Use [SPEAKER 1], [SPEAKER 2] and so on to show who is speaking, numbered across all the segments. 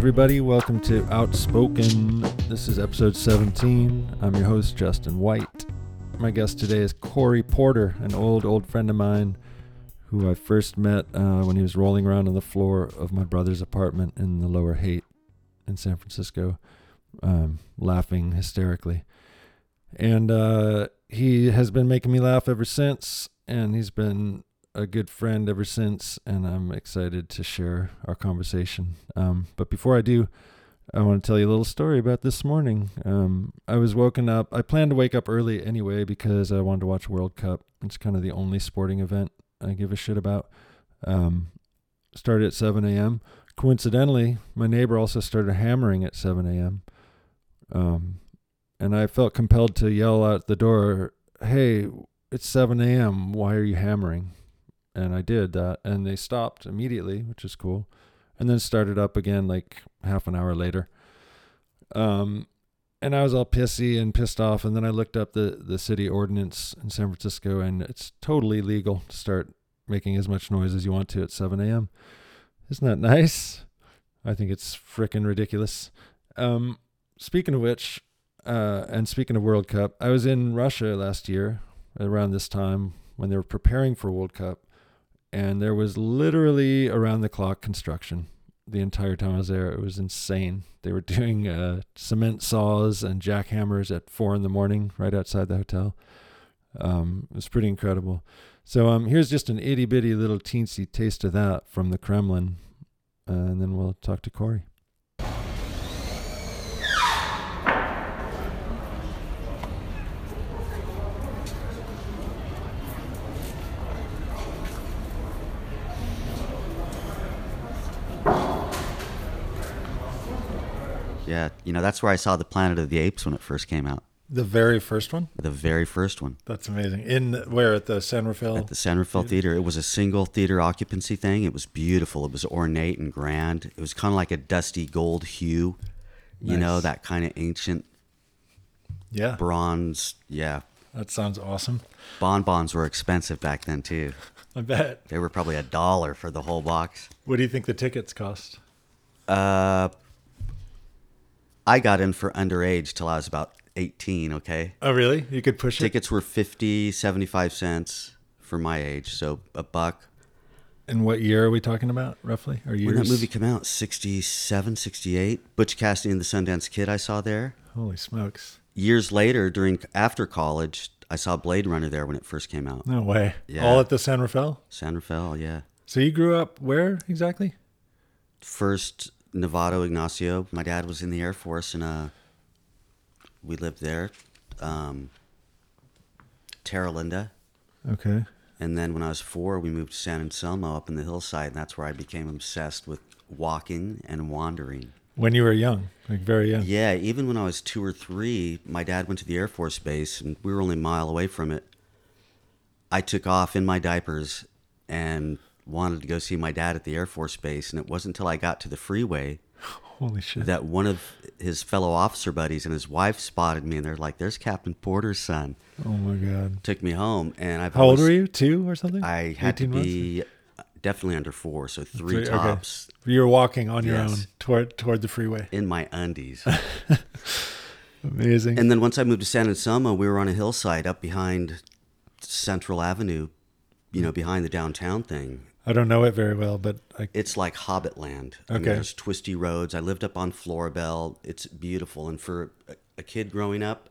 [SPEAKER 1] Everybody, welcome to Outspoken. This is episode 17. I'm your host, Justin White. My guest today is Corey Porter, an old, old friend of mine who I first met uh, when he was rolling around on the floor of my brother's apartment in the lower Haight in San Francisco, um, laughing hysterically. And uh, he has been making me laugh ever since, and he's been a good friend ever since, and I'm excited to share our conversation. Um, but before I do, I want to tell you a little story about this morning. Um, I was woken up. I planned to wake up early anyway because I wanted to watch World Cup. It's kind of the only sporting event I give a shit about. Um, started at 7 a.m. Coincidentally, my neighbor also started hammering at 7 a.m. Um, and I felt compelled to yell out the door, "Hey, it's 7 a.m. Why are you hammering?" And I did that, and they stopped immediately, which is cool, and then started up again like half an hour later. Um, and I was all pissy and pissed off, and then I looked up the the city ordinance in San Francisco, and it's totally legal to start making as much noise as you want to at 7 a.m. Isn't that nice? I think it's frickin' ridiculous. Um, speaking of which, uh, and speaking of World Cup, I was in Russia last year around this time when they were preparing for World Cup and there was literally around the clock construction the entire time I was there. It was insane. They were doing uh, cement saws and jackhammers at four in the morning right outside the hotel. Um, it was pretty incredible. So um, here's just an itty bitty little teensy taste of that from the Kremlin, uh, and then we'll talk to Corey.
[SPEAKER 2] Yeah, you know that's where I saw the Planet of the Apes when it first came out.
[SPEAKER 1] The very first one.
[SPEAKER 2] The very first one
[SPEAKER 1] That's amazing. In where at the San Rafael?
[SPEAKER 2] at the San Rafael Theater. It was a single theater occupancy thing. It was beautiful. It was ornate and grand. It was kind of like a dusty gold hue. You know that kind of ancient
[SPEAKER 1] yeah,
[SPEAKER 2] bronze. Yeah,
[SPEAKER 1] that sounds awesome.
[SPEAKER 2] bonbons were expensive back then too.
[SPEAKER 1] I bet.
[SPEAKER 2] They were probably a dollar for the whole box.
[SPEAKER 1] What do you think the tickets cost?
[SPEAKER 2] Uh, I got in for underage till I was about 18. Okay.
[SPEAKER 1] Oh, really? You could push it.
[SPEAKER 2] Tickets were 50, 75 cents for my age, so a buck.
[SPEAKER 1] And what year are we talking about, roughly? Or years?
[SPEAKER 2] When that movie came out, 67, 68. Butch Cassidy and the Sundance Kid I saw there.
[SPEAKER 1] Holy smokes!
[SPEAKER 2] Years later, during after college, I saw Blade Runner there when it first came out.
[SPEAKER 1] No way.
[SPEAKER 2] Yeah.
[SPEAKER 1] All at the San Rafael.
[SPEAKER 2] San Rafael, yeah.
[SPEAKER 1] So you grew up where exactly?
[SPEAKER 2] First, Novato Ignacio. My dad was in the Air Force, and uh, we lived there. Um, Terra Linda.
[SPEAKER 1] Okay.
[SPEAKER 2] And then when I was four, we moved to San Anselmo up in the hillside, and that's where I became obsessed with walking and wandering.
[SPEAKER 1] When you were young, like very young.
[SPEAKER 2] Yeah, even when I was two or three, my dad went to the Air Force Base, and we were only a mile away from it. I took off in my diapers and wanted to go see my dad at the Air Force Base, and it wasn't until I got to the freeway
[SPEAKER 1] Holy shit.
[SPEAKER 2] that one of his fellow officer buddies and his wife spotted me, and they're like, "There's Captain Porter's son."
[SPEAKER 1] oh my god.
[SPEAKER 2] Took me home, and I've
[SPEAKER 1] How old
[SPEAKER 2] always-
[SPEAKER 1] were you? Two or something?
[SPEAKER 2] I had to
[SPEAKER 1] 18 months?
[SPEAKER 2] be definitely under four, so three
[SPEAKER 1] Three- okay.
[SPEAKER 2] tops
[SPEAKER 1] You were walking on your own toward toward the freeway.
[SPEAKER 2] in my undies.
[SPEAKER 1] Amazing.
[SPEAKER 2] and then once I moved to San Anselmo, we were on a hillside up behind Central Avenue, you know, behind the downtown thing.
[SPEAKER 1] I don't know it very well, but I,
[SPEAKER 2] It's like Hobbit land. I mean,
[SPEAKER 1] Okay.
[SPEAKER 2] there's twisty roads. I lived up on Floribel. It's beautiful. And for a, kid growing up,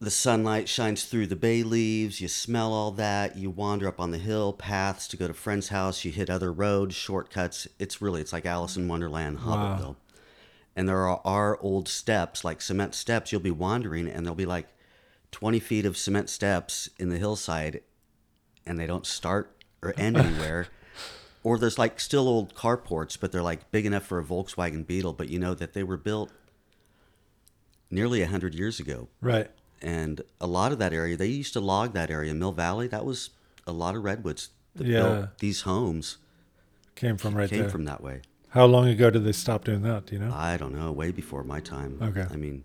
[SPEAKER 2] the sunlight shines through the bay leaves. You smell all that. You wander up on the hill paths to go to friend's house. You hit other roads, shortcuts. It's really, it's like Alice in Wonderland,
[SPEAKER 1] Wow.
[SPEAKER 2] Hobbitville. And there are, are old steps, like cement steps. You'll be wandering, and there'll be like 20 feet of cement steps in the hillside, and they don't start or end anywhere. or there's like still old carports, but they're like big enough for a Volkswagen Beetle, but you know that they were built nearly 100 years ago.
[SPEAKER 1] right.
[SPEAKER 2] And a lot of that area, they used to log that area. Mill Valley, that was a lot of redwoods that
[SPEAKER 1] Yeah.
[SPEAKER 2] built these homes
[SPEAKER 1] Came from right
[SPEAKER 2] came
[SPEAKER 1] there.
[SPEAKER 2] from that way.
[SPEAKER 1] How long ago did they stop doing that? Do you know?
[SPEAKER 2] I don't know, way before my time.
[SPEAKER 1] Okay.
[SPEAKER 2] I mean,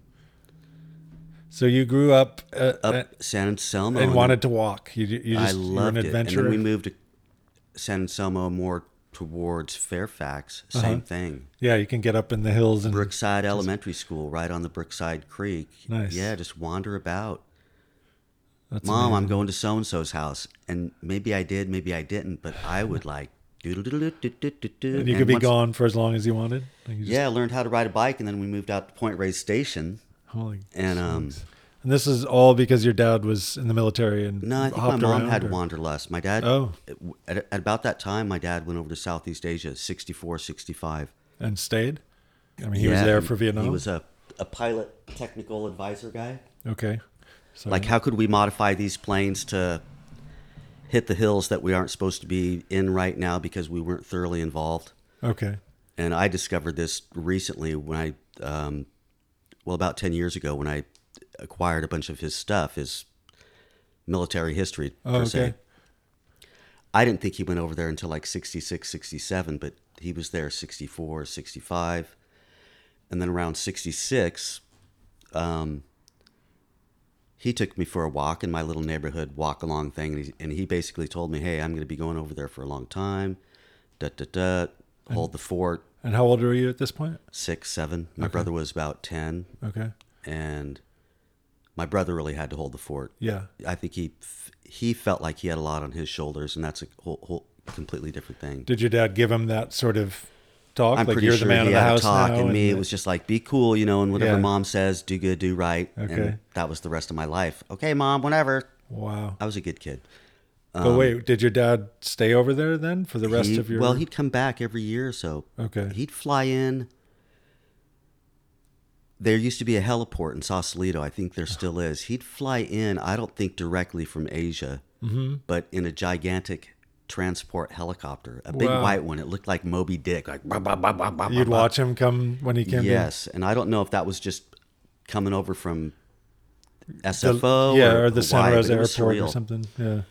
[SPEAKER 1] So you grew up, uh,
[SPEAKER 2] up
[SPEAKER 1] uh,
[SPEAKER 2] San Anselmo.
[SPEAKER 1] and
[SPEAKER 2] and
[SPEAKER 1] wanted to walk. You, you
[SPEAKER 2] I
[SPEAKER 1] just were
[SPEAKER 2] loved
[SPEAKER 1] an
[SPEAKER 2] it. And then we moved to San Anselmo more towards Fairfax, same
[SPEAKER 1] Uh-huh.
[SPEAKER 2] thing.
[SPEAKER 1] Yeah, you can get up in the hills and
[SPEAKER 2] Brookside Elementary School, right on the Brookside Creek.
[SPEAKER 1] Nice.
[SPEAKER 2] Yeah, just wander about.
[SPEAKER 1] that's
[SPEAKER 2] Mom, I'm going to so and so's house, and maybe I did, maybe I didn't, but I would like.
[SPEAKER 1] And you
[SPEAKER 2] And
[SPEAKER 1] could be
[SPEAKER 2] once-
[SPEAKER 1] gone for as long as you wanted. Like you just-
[SPEAKER 2] Yeah, I learned how to ride a bike, and then we moved out to Point Reyes Station.
[SPEAKER 1] Holy.
[SPEAKER 2] And, um,
[SPEAKER 1] smokes. And this is all because your dad was in the military and
[SPEAKER 2] No, I think my mom had
[SPEAKER 1] or-
[SPEAKER 2] wanderlust. My dad,
[SPEAKER 1] Oh.
[SPEAKER 2] at, at about that time, my dad went over to Southeast Asia, 64, 65.
[SPEAKER 1] and stayed. I mean, he was there for Vietnam.
[SPEAKER 2] He was a, a pilot technical advisor guy.
[SPEAKER 1] okay. So
[SPEAKER 2] Like, how could we modify these planes to hit the hills that we aren't supposed to be in right now because we weren't thoroughly involved?
[SPEAKER 1] okay.
[SPEAKER 2] And I discovered this recently when I, um, well, about 10 years ago when I acquired a bunch of his stuff, his military history, per
[SPEAKER 1] Oh,
[SPEAKER 2] se.
[SPEAKER 1] okay.
[SPEAKER 2] I didn't think he went over there until like 66, 67, but he was there 64, 65. And then around 66, um, he took me for a walk in my little neighborhood walk along thing. And he, and he basically told me, hey, I'm going to be going over there for a long time. Da, da, da. Hold the fort.
[SPEAKER 1] And how old were you at this point?
[SPEAKER 2] Six, seven. My brother was about 10.
[SPEAKER 1] Okay.
[SPEAKER 2] And my brother really had to hold the fort.
[SPEAKER 1] Yeah.
[SPEAKER 2] I think he he felt like he had a lot on his shoulders, and that's a whole, whole completely different thing.
[SPEAKER 1] Did your dad give him that sort of talk?
[SPEAKER 2] I'm
[SPEAKER 1] like
[SPEAKER 2] pretty
[SPEAKER 1] you're
[SPEAKER 2] sure
[SPEAKER 1] the man
[SPEAKER 2] he
[SPEAKER 1] of the
[SPEAKER 2] had
[SPEAKER 1] house
[SPEAKER 2] a talk, and me, it was just like, be cool, you know, and whatever
[SPEAKER 1] Yeah.
[SPEAKER 2] mom says, do good, do right.
[SPEAKER 1] Okay.
[SPEAKER 2] And that was the rest of my life. Okay, mom, whatever.
[SPEAKER 1] wow.
[SPEAKER 2] I was a good kid.
[SPEAKER 1] but wait, um, did your dad stay over there then for the rest
[SPEAKER 2] He-
[SPEAKER 1] of your?
[SPEAKER 2] Well, he'd come back every year or so.
[SPEAKER 1] Okay.
[SPEAKER 2] He'd fly in. There used to be a heliport in Sausalito. I think there still is. He'd fly in, I don't think directly from Asia,
[SPEAKER 1] Mm-hmm.
[SPEAKER 2] but in a gigantic transport helicopter, a big
[SPEAKER 1] Wow.
[SPEAKER 2] white one. It looked like Moby Dick. Like, bah, bah, bah,
[SPEAKER 1] You'd watch him come when he came.
[SPEAKER 2] Yes. And I don't know if that was just coming over from
[SPEAKER 1] the-
[SPEAKER 2] SFO
[SPEAKER 1] yeah,
[SPEAKER 2] or,
[SPEAKER 1] or the
[SPEAKER 2] Hawaii, it was
[SPEAKER 1] Airport or something. Yeah.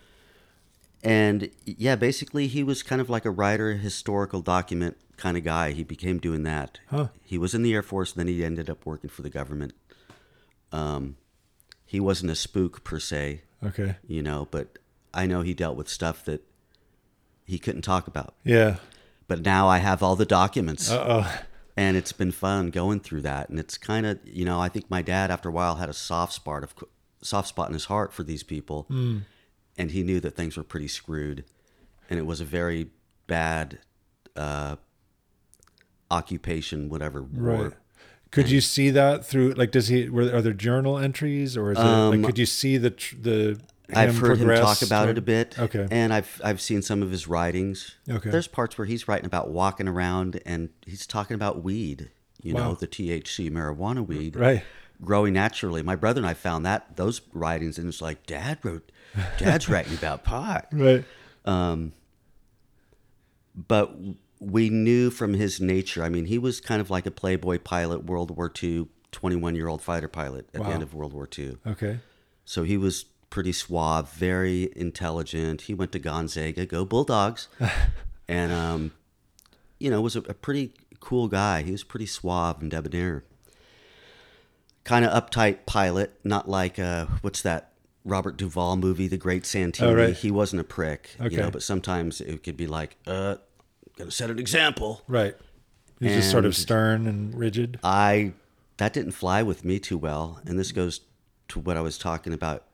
[SPEAKER 2] And yeah, basically, he was kind of like a writer, historical document kind of guy. He became doing that.
[SPEAKER 1] Huh.
[SPEAKER 2] He was in the Air Force, then he ended up working for the government. Um, he wasn't a spook per se,
[SPEAKER 1] Okay.
[SPEAKER 2] you know, but I know he dealt with stuff that he couldn't talk about.
[SPEAKER 1] Yeah.
[SPEAKER 2] But now I have all the documents,
[SPEAKER 1] Uh oh.
[SPEAKER 2] and it's been fun going through that. And it's kind of, you know, I think my dad, after a while, had a soft spot of soft spot in his heart for these people,
[SPEAKER 1] Hmm.
[SPEAKER 2] and he knew that things were pretty screwed, and it was a very bad uh, occupation, whatever. War.
[SPEAKER 1] Right. Could you see that through? Like, does he? Were are there journal entries, or is it?
[SPEAKER 2] Um,
[SPEAKER 1] like, could you see the tr- the?
[SPEAKER 2] I've heard him talk about
[SPEAKER 1] toward-
[SPEAKER 2] it a bit.
[SPEAKER 1] Okay.
[SPEAKER 2] And I've I've seen some of his writings.
[SPEAKER 1] Okay.
[SPEAKER 2] There's parts where he's writing about walking around and he's talking about weed, you
[SPEAKER 1] Wow.
[SPEAKER 2] know, the THC marijuana weed.
[SPEAKER 1] Right.
[SPEAKER 2] Growing naturally. My brother and I found that those writings and it's like dad wrote dad's writing about pot.
[SPEAKER 1] Right.
[SPEAKER 2] Um but we knew from his nature, I mean, he was kind of like a playboy pilot, World War II, 21 year old fighter pilot at
[SPEAKER 1] Wow.
[SPEAKER 2] the end of World War II.
[SPEAKER 1] Okay.
[SPEAKER 2] So he was pretty suave, very intelligent. He went to Gonzaga, go Bulldogs, and um, you know was a, a pretty cool guy. He was pretty suave and debonair, kind of uptight pilot, not like uh, what's that Robert Duvall movie, The Great Santini.
[SPEAKER 1] Oh, right.
[SPEAKER 2] He wasn't a prick,
[SPEAKER 1] Okay.
[SPEAKER 2] you know. But sometimes it could be like, uh, gotta set an example.
[SPEAKER 1] Right. He's just sort of stern and rigid.
[SPEAKER 2] I that didn't fly with me too well, and this goes to what I was talking about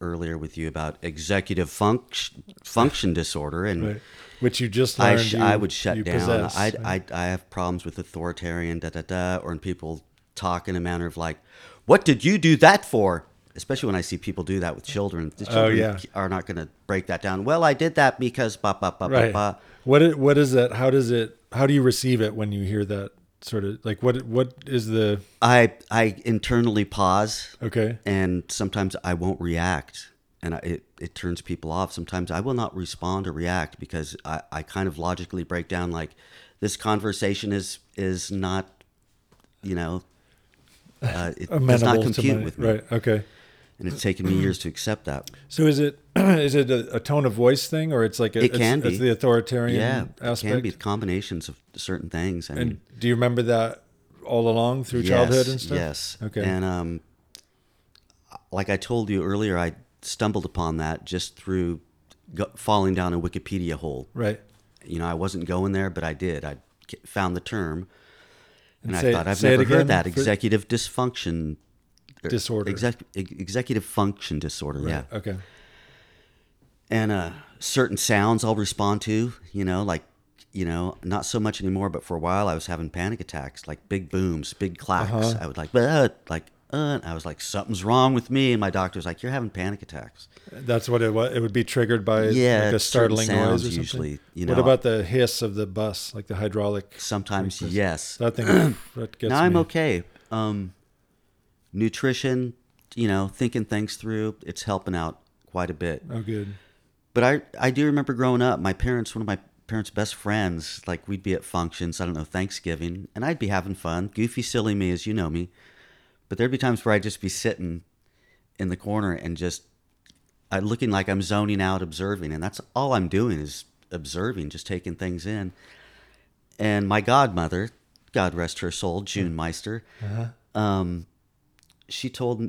[SPEAKER 2] earlier with you about executive function function disorder, and
[SPEAKER 1] Right. Which you just
[SPEAKER 2] I sh-
[SPEAKER 1] you,
[SPEAKER 2] I would shut down.
[SPEAKER 1] possess,
[SPEAKER 2] I
[SPEAKER 1] right?
[SPEAKER 2] I I have problems with authoritarian da da da, or when people talk in a manner of like, "What did you do that for?" Especially when I see people do that with children. The
[SPEAKER 1] Oh, yeah.
[SPEAKER 2] are not going to break that down. Well, I did that because ba ba ba ba ba.
[SPEAKER 1] What it, what is that? How does it? How do you receive it when you hear that sort of like what what is the
[SPEAKER 2] I I internally pause.
[SPEAKER 1] okay?
[SPEAKER 2] and sometimes I won't react, and I, it it turns people off. Sometimes I will not respond or react because I, I kind of logically break down like this conversation is is not, you know, uh, it does not compute
[SPEAKER 1] my-
[SPEAKER 2] with me,
[SPEAKER 1] Right. Okay.
[SPEAKER 2] And it's taken me years to accept that.
[SPEAKER 1] So is it is it a, a tone of voice thing or it's like a,
[SPEAKER 2] It
[SPEAKER 1] it's,
[SPEAKER 2] can
[SPEAKER 1] it's
[SPEAKER 2] be.
[SPEAKER 1] the authoritarian
[SPEAKER 2] Yeah, it can be combinations of certain things. I mean,
[SPEAKER 1] And do you remember that all along through childhood and stuff?
[SPEAKER 2] Yes.
[SPEAKER 1] Okay.
[SPEAKER 2] And um, like I told you earlier, I stumbled upon that just through go- falling down a Wikipedia hole.
[SPEAKER 1] right.
[SPEAKER 2] you know, I wasn't going there, but I did. I found the term, and,
[SPEAKER 1] And
[SPEAKER 2] I thought I've never heard that executive dysfunction
[SPEAKER 1] Disorder.
[SPEAKER 2] Exec, ex- executive function disorder. Yeah,
[SPEAKER 1] Okay.
[SPEAKER 2] and uh, certain sounds I'll respond to. You know, like you know, not so much anymore, but for a while I was having panic attacks, like big booms, big clacks.
[SPEAKER 1] Uh-huh.
[SPEAKER 2] I would like, uh, like, uh, I was like, something's wrong with me, and my doctor was like, you're having panic attacks.
[SPEAKER 1] That's what it was. It would be triggered by
[SPEAKER 2] Yeah,
[SPEAKER 1] like a startling noise or something.
[SPEAKER 2] usually, you know, what
[SPEAKER 1] about the hiss of the bus, like the hydraulic?
[SPEAKER 2] Sometimes, yes.
[SPEAKER 1] That thing that gets
[SPEAKER 2] now I'm
[SPEAKER 1] me.
[SPEAKER 2] okay. Um, nutrition, you know, thinking things through, it's helping out quite a bit.
[SPEAKER 1] Oh, good.
[SPEAKER 2] But I, I do remember growing up, my parents, one of my parents' best friends, like we'd be at functions, I don't know, Thanksgiving, and I'd be having fun, goofy, silly me, as you know me. But there'd be times where I'd just be sitting in the corner and just uh, looking like I'm zoning out, observing, and that's all I'm doing is observing, just taking things in. And my godmother, God rest her soul, June Meister, uh-huh. um, she told,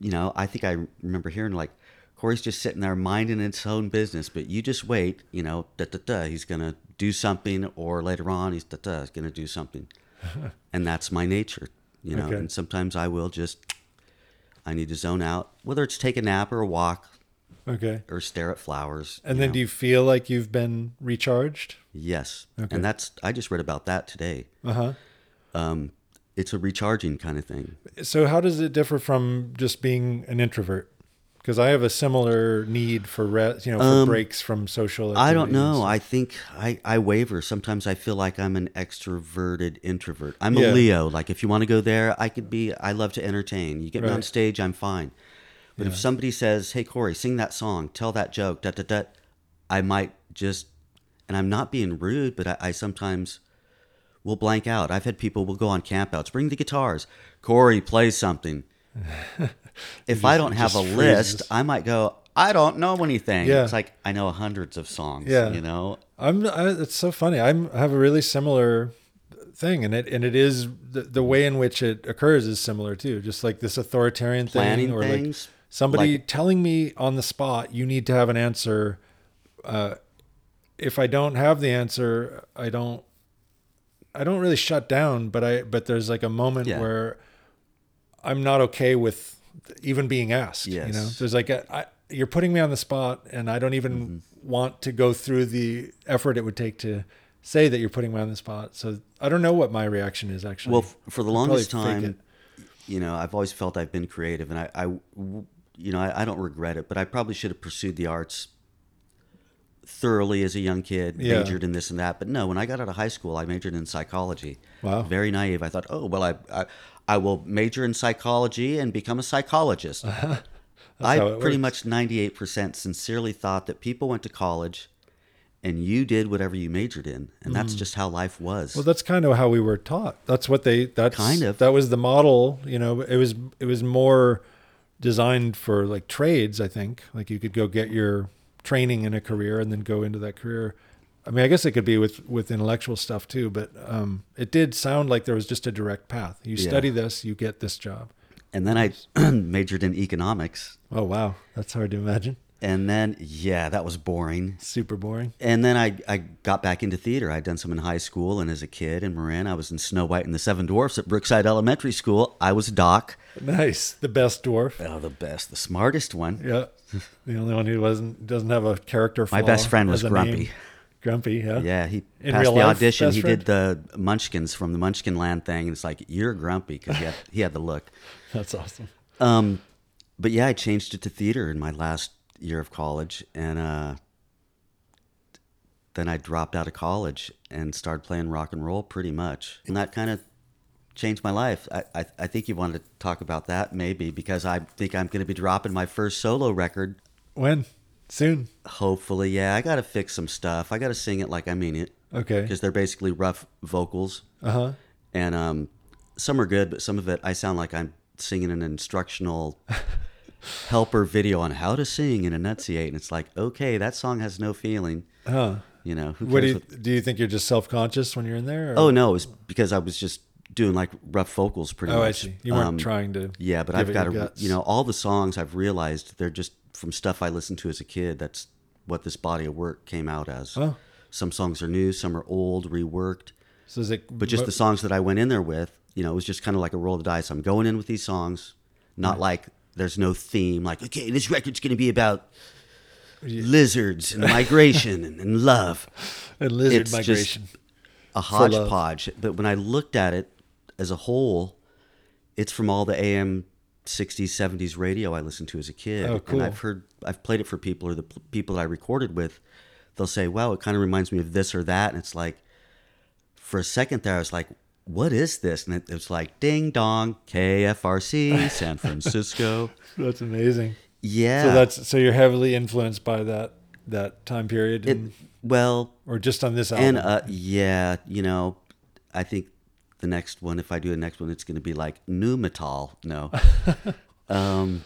[SPEAKER 2] you know, I think I remember hearing like, Corey's just sitting there minding its own business, but you just wait, you know, da da da, he's gonna do something, or later on he's da da, he's gonna do something, and that's my nature, you know.
[SPEAKER 1] Okay.
[SPEAKER 2] And sometimes I will just, I need to zone out, whether it's take a nap or a walk
[SPEAKER 1] Okay.
[SPEAKER 2] or stare at flowers.
[SPEAKER 1] And then
[SPEAKER 2] know.
[SPEAKER 1] do you feel like you've been recharged?
[SPEAKER 2] yes,
[SPEAKER 1] Okay.
[SPEAKER 2] and that's I just read about that today.
[SPEAKER 1] Uh huh.
[SPEAKER 2] Um, it's a recharging kind of thing.
[SPEAKER 1] So how does it differ from just being an introvert? Because I have a similar need for rest, you know, for
[SPEAKER 2] Um,
[SPEAKER 1] breaks from social.
[SPEAKER 2] I don't know. I think I, I waver. Sometimes I feel like I'm an extroverted introvert. I'm
[SPEAKER 1] Yeah.
[SPEAKER 2] a Leo. Like if you want to go there, I could be. I love to entertain. You get me on stage, I'm fine. But if somebody says, "Hey Corey, sing that song, tell that joke," da da da, I might just, and I'm not being rude, but I, I sometimes will blank out. I've had people will go on campouts, bring the guitars. Corey, play something. if I don't have a
[SPEAKER 1] just
[SPEAKER 2] list. I might go. I don't know anything.
[SPEAKER 1] Yeah.
[SPEAKER 2] It's like I know hundreds of songs.
[SPEAKER 1] Yeah.
[SPEAKER 2] you know.
[SPEAKER 1] I'm. I, it's so funny. I'm, I have a really similar thing, and it and it is the, the way in which it occurs is similar too. Just like this authoritarian
[SPEAKER 2] Planning
[SPEAKER 1] thing, or like somebody
[SPEAKER 2] like-
[SPEAKER 1] telling me on the spot, you need to have an answer. Uh, if I don't have the answer, I don't. I don't really shut down, but I but there's like a moment
[SPEAKER 2] Yeah.
[SPEAKER 1] where I'm not okay with even being asked. Yes. You know, there's like a, I, you're putting me on the spot, and I don't even
[SPEAKER 2] Mm-hmm.
[SPEAKER 1] want to go through the effort it would take to say that you're putting me on the spot. So I don't know what my reaction is actually.
[SPEAKER 2] Well, for the longest time, you know, I've always felt I've been creative, and I, I you know, I, I don't regret it, but I probably should have pursued the arts thoroughly as a young kid,
[SPEAKER 1] Yeah.
[SPEAKER 2] majored in this and that. But no, when I got out of high school, I majored in psychology.
[SPEAKER 1] Wow.
[SPEAKER 2] Very naive. I thought, oh well, I, I, I will major in psychology and become a psychologist. I pretty
[SPEAKER 1] works.
[SPEAKER 2] much ninety eight percent sincerely thought that people went to college. And you did whatever you majored in, and that's just how life was.
[SPEAKER 1] Mm. Well, that's kind of how we were taught. That's what they. That's
[SPEAKER 2] Kind of.
[SPEAKER 1] That was the model. You know, it was it was more designed for like trades. I think like you could go get your training in a career and then go into that career. I mean, I guess it could be with with intellectual stuff too, but um, it did sound like there was just a direct path. You
[SPEAKER 2] Yeah.
[SPEAKER 1] study this, you get this job.
[SPEAKER 2] and then I majored in economics,
[SPEAKER 1] Oh wow, that's hard to imagine.
[SPEAKER 2] And then yeah, that was boring.
[SPEAKER 1] Super boring.
[SPEAKER 2] And then I, I got back into theater. I'd done some in high school and as a kid in Marin. I was in Snow White and the Seven Dwarfs at Brookside Elementary School. I was Doc.
[SPEAKER 1] Nice, the best dwarf.
[SPEAKER 2] Oh, the best, the smartest one.
[SPEAKER 1] Yeah, the only one who wasn't doesn't have a character.
[SPEAKER 2] My best friend was Grumpy.
[SPEAKER 1] name. Grumpy, yeah.
[SPEAKER 2] Yeah, he
[SPEAKER 1] In
[SPEAKER 2] passed the audition. He
[SPEAKER 1] friend?
[SPEAKER 2] did the Munchkins from the Munchkin Land thing. And it's like, you're grumpy because he had, he had the look.
[SPEAKER 1] That's awesome.
[SPEAKER 2] Um, but yeah, I changed it to theater in my last year of college, and uh, then I dropped out of college and started playing rock and roll pretty much, and that kind of changed my life. I, I I think you wanted to talk about that maybe because I think I'm going to be dropping my first solo record.
[SPEAKER 1] When? Soon.
[SPEAKER 2] Hopefully, yeah. I got to fix some stuff. I got to sing it like I mean it
[SPEAKER 1] Okay.
[SPEAKER 2] because they're basically rough vocals,
[SPEAKER 1] Uh huh.
[SPEAKER 2] and um, some are good, but some of it I sound like I'm singing an instructional helper video on how to sing and enunciate, and it's like, okay, that song has no feeling.
[SPEAKER 1] Huh.
[SPEAKER 2] You know, who
[SPEAKER 1] What do you
[SPEAKER 2] what-
[SPEAKER 1] do? You think you're just self conscious when you're in there? or-
[SPEAKER 2] oh no, it's because I was just doing like rough vocals pretty
[SPEAKER 1] Oh,
[SPEAKER 2] much.
[SPEAKER 1] I see. You weren't
[SPEAKER 2] Um,
[SPEAKER 1] trying to.
[SPEAKER 2] Yeah, but I've
[SPEAKER 1] it
[SPEAKER 2] got to, you know, all the songs I've realized they're just from stuff I listened to as a kid. That's what this body of work came out as.
[SPEAKER 1] Oh.
[SPEAKER 2] Some songs are new, some are old, reworked.
[SPEAKER 1] So is it?
[SPEAKER 2] But just the songs that I went in there with, you know, it was just kind of like a roll of the dice. I'm going in with these songs, not like there's no theme. Like, okay, this record's going to be about lizards and migration and, and love.
[SPEAKER 1] and lizard
[SPEAKER 2] it's
[SPEAKER 1] migration.
[SPEAKER 2] just a hodgepodge. But when I looked at it as a whole, it's from all the AM 60s, 70s radio I listened to as a kid.
[SPEAKER 1] Oh, cool.
[SPEAKER 2] And I've heard, I've played it for people or the people that I recorded with. They'll say, wow, it kind of reminds me of this or that. And it's like, for a second there, I was like, what is this? And it, it was like, ding dong, KFRC, San Francisco.
[SPEAKER 1] That's amazing.
[SPEAKER 2] Yeah.
[SPEAKER 1] So that's so you're heavily influenced by that that time period,
[SPEAKER 2] it, well,
[SPEAKER 1] or just on this album.
[SPEAKER 2] And uh, yeah, you know, I think the next one, if I do the next one, it's going to be like new metal. No, um,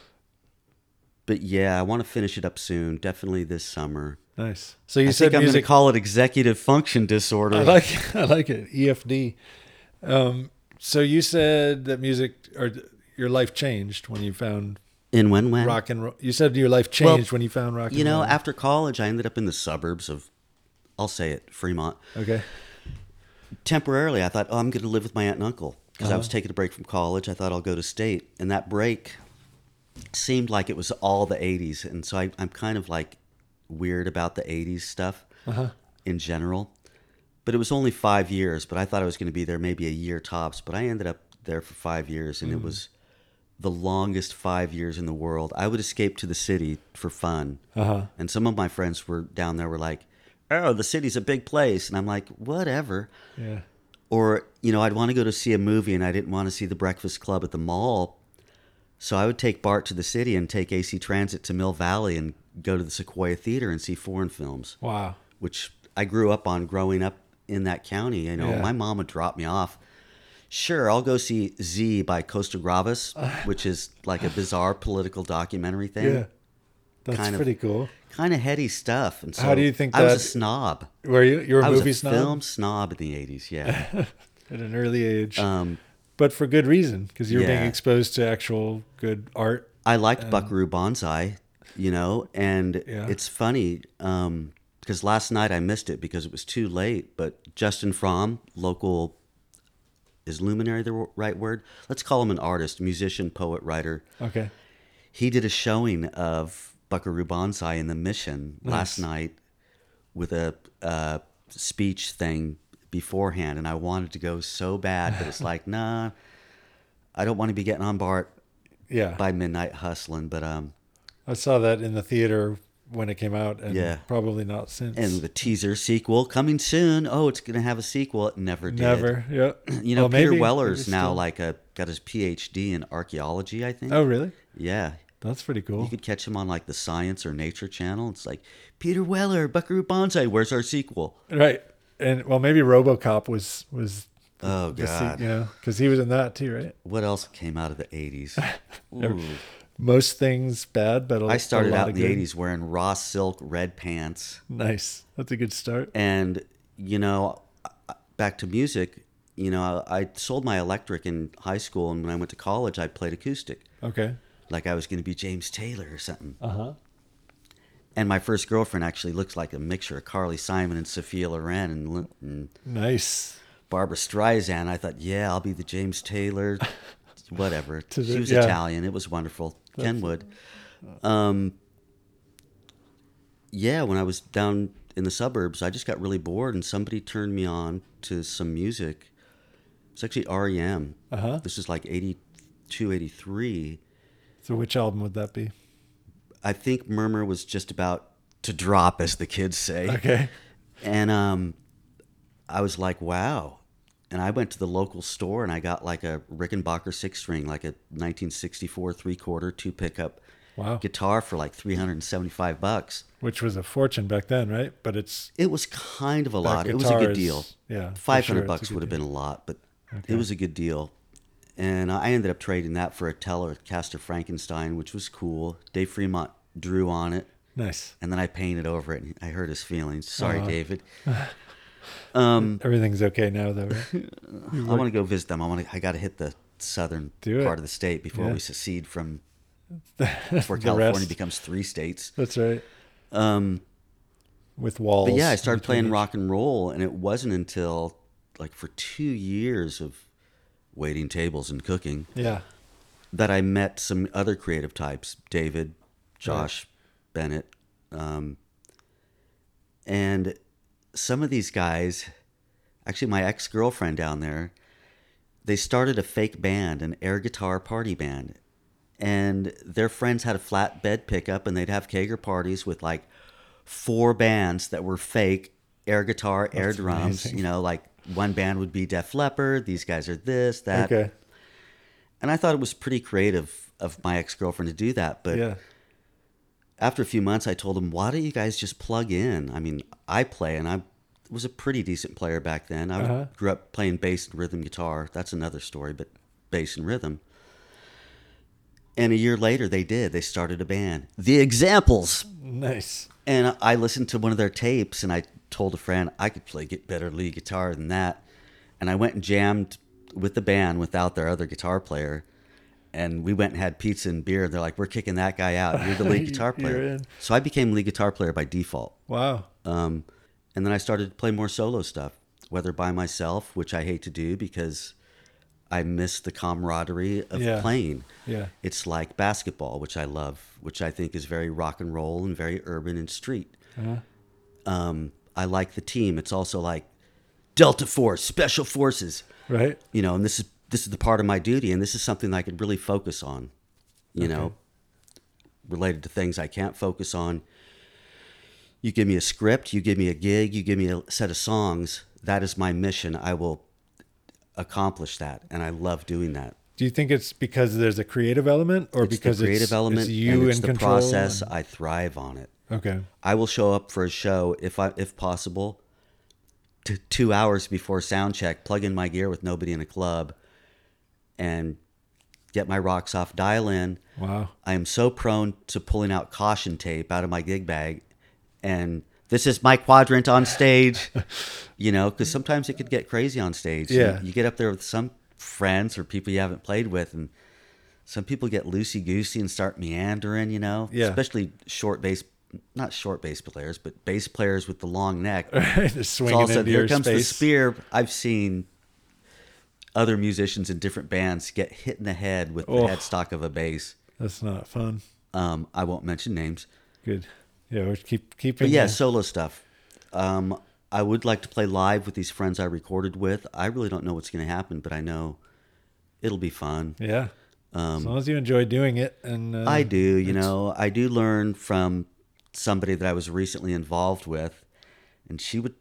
[SPEAKER 2] but yeah, I want to finish it up soon. Definitely this summer.
[SPEAKER 1] nice. So you
[SPEAKER 2] I
[SPEAKER 1] said
[SPEAKER 2] think I'm going to call it executive function disorder.
[SPEAKER 1] I like I like it. EFD. Um, so you said that music or your life changed when you found
[SPEAKER 2] in when when
[SPEAKER 1] rock and roll. You said your life
[SPEAKER 2] Well,
[SPEAKER 1] changed when you found rock.
[SPEAKER 2] You know,
[SPEAKER 1] roll.
[SPEAKER 2] after college, I ended up in the suburbs of, I'll say it, Fremont.
[SPEAKER 1] okay.
[SPEAKER 2] temporarily, I thought, oh, I'm going to live with my aunt and uncle because I was
[SPEAKER 1] Uh-huh.
[SPEAKER 2] taking a break from college. I thought I'll go to state, and that break seemed like it was all the '80s, and so I, I'm kind of like weird about the '80s stuff
[SPEAKER 1] Uh-huh.
[SPEAKER 2] in general. But it was only five years. But I thought I was going to be there maybe a year tops. But I ended up there for five years, and it was the longest five years in the world. I would escape to the city for fun,
[SPEAKER 1] Uh huh.
[SPEAKER 2] and some of my friends were down there were like, "Oh, the city's a big place," and I'm like, "Whatever."
[SPEAKER 1] Yeah.
[SPEAKER 2] or you know i'd want to go to see a movie and i didn't want to see the breakfast club at the mall so i would take BART to the city and take ac transit to mill valley and go to the sequoia theater and see foreign films
[SPEAKER 1] Wow.
[SPEAKER 2] which i grew up on growing up in that county you know
[SPEAKER 1] Yeah.
[SPEAKER 2] my mom would drop me off sure i'll go see z by Costa-Gavras which is like a bizarre political documentary thing
[SPEAKER 1] Yeah. That's
[SPEAKER 2] kind of-
[SPEAKER 1] pretty cool.
[SPEAKER 2] kind of heady stuff and so
[SPEAKER 1] How do you think
[SPEAKER 2] i was a snob
[SPEAKER 1] Were you you were a
[SPEAKER 2] i was
[SPEAKER 1] movie
[SPEAKER 2] a
[SPEAKER 1] snob
[SPEAKER 2] film snob in the 80s yeah
[SPEAKER 1] at an early age,
[SPEAKER 2] um,
[SPEAKER 1] but for good reason because you're being exposed to actual good art.
[SPEAKER 2] I liked Buckaroo Banzai, you know, and
[SPEAKER 1] Yeah.
[SPEAKER 2] it's funny because last night I missed it because it was too late. But Justin Fromm, local, is luminary the right word? Let's call him an artist, musician, poet, writer.
[SPEAKER 1] Okay.
[SPEAKER 2] He did a showing of Buckaroo Banzai in the Mission last night with a, uh speech thing beforehand, and I wanted to go so bad, but it's like, nah, I don't want to be getting on BART
[SPEAKER 1] Yeah.
[SPEAKER 2] by midnight hustling, but um.
[SPEAKER 1] I saw that in the theater when it came out, and
[SPEAKER 2] Yeah.
[SPEAKER 1] probably not since.
[SPEAKER 2] And the teaser sequel coming soon. Oh, it's gonna have a sequel. It never did.
[SPEAKER 1] Never. Yeah.
[SPEAKER 2] You know,
[SPEAKER 1] Well,
[SPEAKER 2] Peter
[SPEAKER 1] maybe-
[SPEAKER 2] Weller's
[SPEAKER 1] maybe
[SPEAKER 2] now
[SPEAKER 1] still.
[SPEAKER 2] like a got his PhD in archaeology. I think.
[SPEAKER 1] Oh, really?
[SPEAKER 2] Yeah,
[SPEAKER 1] That's pretty cool.
[SPEAKER 2] you could catch him on like the Science or Nature Channel. It's like Peter Weller, Buckaroo Banzai. Where's our sequel?
[SPEAKER 1] Right. And well, maybe RoboCop was was
[SPEAKER 2] Oh God,
[SPEAKER 1] you know because he was in that too, right?
[SPEAKER 2] what else came out of the '80s?
[SPEAKER 1] Most things bad, but a-
[SPEAKER 2] I started out in the
[SPEAKER 1] good.
[SPEAKER 2] '80s wearing raw silk red pants.
[SPEAKER 1] Nice. That's a good start.
[SPEAKER 2] and you know back to music you know i sold my electric in high school and when i went to college i played acoustic
[SPEAKER 1] Okay.
[SPEAKER 2] like i was going to be james taylor or something
[SPEAKER 1] Uh huh.
[SPEAKER 2] and my first girlfriend actually looks like a mixture of carly simon and sophia loren and, and
[SPEAKER 1] Nice.
[SPEAKER 2] barbara streisand i thought yeah i'll be the james taylor whatever
[SPEAKER 1] To the-
[SPEAKER 2] she was
[SPEAKER 1] yeah.
[SPEAKER 2] italian it was wonderful ken wood um, yeah when i was down in the suburbs i just got really bored and somebody turned me on to some music it's actually R.E.M.
[SPEAKER 1] Uh huh.
[SPEAKER 2] this is like 82 83
[SPEAKER 1] So which album would that be?
[SPEAKER 2] i think murmur was just about to drop as the kids say
[SPEAKER 1] Okay.
[SPEAKER 2] and um, I was like, wow. And I went to the local store and I got like a Rickenbacker six string, like a 1964 three quarter two pickup
[SPEAKER 1] Wow.
[SPEAKER 2] guitar for like 375 bucks.
[SPEAKER 1] Which was a fortune back then, right? But it's
[SPEAKER 2] It was kind of a lot. It was a good
[SPEAKER 1] is-
[SPEAKER 2] deal.
[SPEAKER 1] Yeah.
[SPEAKER 2] 500
[SPEAKER 1] sure,
[SPEAKER 2] bucks would have
[SPEAKER 1] deal.
[SPEAKER 2] been a lot, but
[SPEAKER 1] Okay.
[SPEAKER 2] it was a good deal. And I ended up trading that for a Telecaster Frankenstein, which was cool. Dave Fremont drew on it.
[SPEAKER 1] nice.
[SPEAKER 2] And then I painted over it. And I hurt his feelings. Sorry,
[SPEAKER 1] Uh-huh.
[SPEAKER 2] David. Um,
[SPEAKER 1] Everything's okay now, though, right?
[SPEAKER 2] I want to go visit them. I want to. I got to hit the southern part of the state before
[SPEAKER 1] Yeah.
[SPEAKER 2] we secede from before California
[SPEAKER 1] rest.
[SPEAKER 2] becomes three states.
[SPEAKER 1] That's right.
[SPEAKER 2] Um,
[SPEAKER 1] with walls.
[SPEAKER 2] But yeah, I started playing
[SPEAKER 1] each-
[SPEAKER 2] rock and roll, and it wasn't until like for two years of waiting tables and cooking
[SPEAKER 1] Yeah.
[SPEAKER 2] that I met some other creative types, David, Josh, Bennett, um, and some of these guys. Actually, my ex girlfriend down there, they started a fake band, an air guitar party band, and their friends had a flatbed pickup, and they'd have kegger parties with like four bands that were fake air guitar, air drums.
[SPEAKER 1] amazing.
[SPEAKER 2] You know, like one band would be Def Leppard, these guys are this, that.
[SPEAKER 1] Okay.
[SPEAKER 2] And I thought it was pretty creative of my ex girlfriend to do that. But
[SPEAKER 1] yeah.
[SPEAKER 2] After a few months, I told him, why don't you guys just plug in? I mean, I play and I was a pretty decent player back then. I
[SPEAKER 1] Uh-huh.
[SPEAKER 2] grew up playing bass and rhythm guitar. That's another story, but bass and rhythm. And a year later, they did. They started a band, The Examples.
[SPEAKER 1] Nice.
[SPEAKER 2] And I listened to one of their tapes and I told a friend I could play get better lead guitar than that. And I went and jammed with the band without their other guitar player. And we went and had pizza and beer. They're like, we're kicking that guy out. You're the lead guitar player. So I became lead guitar player by default.
[SPEAKER 1] Wow.
[SPEAKER 2] Um, and then I started to play more solo stuff, whether by myself, which I hate to do because I miss the camaraderie of
[SPEAKER 1] Yeah.
[SPEAKER 2] playing.
[SPEAKER 1] Yeah.
[SPEAKER 2] It's like basketball, which I love, which I think is very rock and roll and very urban and street.
[SPEAKER 1] Uh-huh.
[SPEAKER 2] Um, I like the team. It's also like Delta Force, Special Forces,
[SPEAKER 1] Right.
[SPEAKER 2] you know, and this is this is the part of my duty, and this is something I could really focus on, you know, related to things I can't focus on. You give me a script, you give me a gig, you give me a set of songs. That is my mission. I will accomplish that, and I love doing that.
[SPEAKER 1] Do you think it's because there's a creative element, or
[SPEAKER 2] It's
[SPEAKER 1] because
[SPEAKER 2] creative
[SPEAKER 1] it's,
[SPEAKER 2] element,
[SPEAKER 1] it's you
[SPEAKER 2] and it's
[SPEAKER 1] in
[SPEAKER 2] the process.
[SPEAKER 1] and-
[SPEAKER 2] I thrive on it.
[SPEAKER 1] okay.
[SPEAKER 2] I will show up for a show if I if possible. To two hours before sound check, plug in my gear with nobody in a club, and get my rocks off. Dial in.
[SPEAKER 1] Wow.
[SPEAKER 2] I am so prone to pulling out caution tape out of my gig bag, and this is my quadrant on stage. you know, because sometimes it could get crazy on stage. You-
[SPEAKER 1] Yeah.
[SPEAKER 2] you, get up there with some friends or people you haven't played with, and some people get loosey goosey and start meandering. You know,
[SPEAKER 1] Yeah.
[SPEAKER 2] especially short bass, not short bass players, but bass players with the long neck. So
[SPEAKER 1] swinging
[SPEAKER 2] all of a sudden,
[SPEAKER 1] into
[SPEAKER 2] here comes the spear. I've seen other musicians in different bands get hit in the head with
[SPEAKER 1] Oh.
[SPEAKER 2] the headstock of a bass.
[SPEAKER 1] That's not fun.
[SPEAKER 2] Um, I won't mention names,
[SPEAKER 1] Good. Yeah, we're keep keeping.
[SPEAKER 2] but yeah,
[SPEAKER 1] uh,
[SPEAKER 2] solo stuff. Um, I would like to play live with these friends I recorded with. I really don't know what's going to happen, but I know it'll be fun.
[SPEAKER 1] yeah. as
[SPEAKER 2] Um,
[SPEAKER 1] long as you enjoy doing it, and uh,
[SPEAKER 2] I do, you
[SPEAKER 1] it's-
[SPEAKER 2] know, I do learn from somebody that I was recently involved with, and she would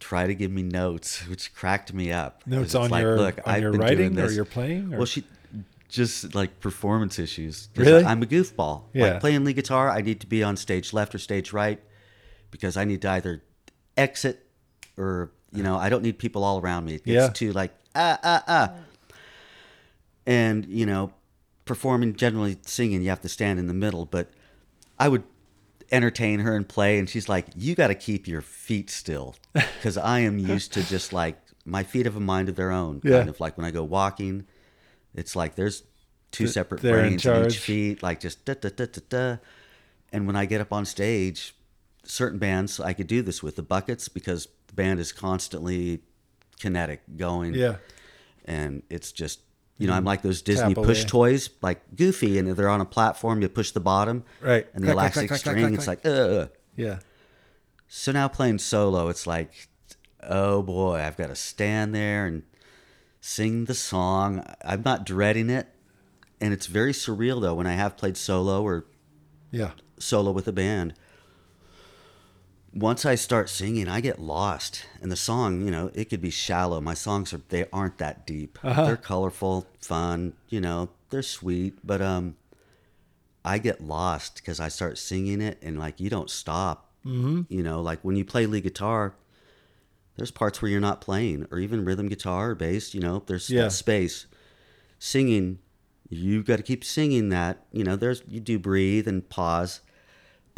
[SPEAKER 2] try to give me notes, which cracked me up.
[SPEAKER 1] Notes
[SPEAKER 2] it's
[SPEAKER 1] on
[SPEAKER 2] like,
[SPEAKER 1] your
[SPEAKER 2] look,
[SPEAKER 1] on
[SPEAKER 2] I've
[SPEAKER 1] your
[SPEAKER 2] been doing
[SPEAKER 1] writing or your playing. Or?
[SPEAKER 2] Well, she just like performance issues.
[SPEAKER 1] Really?
[SPEAKER 2] I'm a goofball.
[SPEAKER 1] Yeah.
[SPEAKER 2] Like playing lead guitar, I need to be on stage left or stage right because I need to either exit or you know I don't need people all around me. It gets
[SPEAKER 1] Yeah.
[SPEAKER 2] too like ah ah ah. And you know, performing generally singing, you have to stand in the middle. But I would entertain her and play, and she's like, "You got to keep your feet still," because I am used to just like my feet have a mind of their own.
[SPEAKER 1] Yeah.
[SPEAKER 2] Kind of like when I go walking, it's like there's two separate
[SPEAKER 1] they're
[SPEAKER 2] brains in
[SPEAKER 1] charge.
[SPEAKER 2] each feet, like just da da da da da. And when I get up on stage, certain bands I could do this with the buckets because the band is constantly kinetic going
[SPEAKER 1] yeah,
[SPEAKER 2] and it's just you know I'm like those Disney.
[SPEAKER 1] Tap
[SPEAKER 2] push
[SPEAKER 1] away.
[SPEAKER 2] toys, like Goofy, and they're on a platform. You push the bottom,
[SPEAKER 1] Right.
[SPEAKER 2] and the
[SPEAKER 1] Clack,
[SPEAKER 2] elastic
[SPEAKER 1] clack,
[SPEAKER 2] string.
[SPEAKER 1] clack,
[SPEAKER 2] It's like, ugh.
[SPEAKER 1] yeah.
[SPEAKER 2] So now playing solo, it's like, oh boy, I've got to stand there and sing the song. I'm not dreading it, and it's very surreal though when I have played solo or
[SPEAKER 1] Yeah.
[SPEAKER 2] solo with a band. Once I start singing, I get lost, and the song, you know, it could be shallow. My songs are they aren't that deep.
[SPEAKER 1] Uh-huh.
[SPEAKER 2] They're colorful, fun, you know, they're sweet, but um, I get lost because I start singing it, and like you don't stop. Mm-hmm. You know, like when you play lead guitar, there's parts where you're not playing, or even rhythm guitar or bass. You know, there's
[SPEAKER 1] Yeah.
[SPEAKER 2] that space. Singing, you've got to keep singing that. You know, there's you do breathe and pause,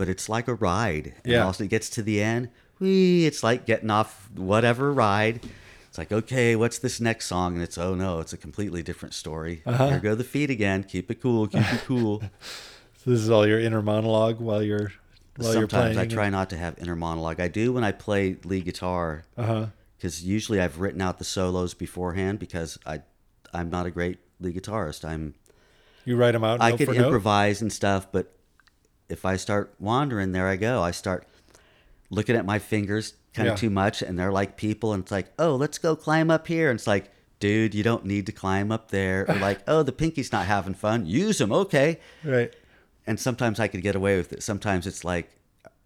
[SPEAKER 2] but it's like a ride. And also, it gets to the end. Whee, it's like getting off whatever ride. It's like, okay, what's this next song? And it's, oh no, it's a completely different story.
[SPEAKER 1] Uh-huh.
[SPEAKER 2] Here go the feet again. Keep it cool. Keep it cool.
[SPEAKER 1] So this is all your inner monologue while you're while you're
[SPEAKER 2] Sometimes I try not to have inner monologue. I do when I play lead guitar because usually I've written out the solos beforehand because I I'm not a great lead guitarist. I'm
[SPEAKER 1] You write them out.
[SPEAKER 2] I could
[SPEAKER 1] for note?
[SPEAKER 2] improvise and stuff, but if I start wandering, there I go. I start looking at my fingers kind
[SPEAKER 1] Yeah.
[SPEAKER 2] of too much, and they're like people, and it's like, oh, let's go climb up here. And it's like, dude, you don't need to climb up there. Or like, oh, the pinky's not having fun. Use them, okay.
[SPEAKER 1] Right.
[SPEAKER 2] And sometimes I could get away with it. Sometimes it's like,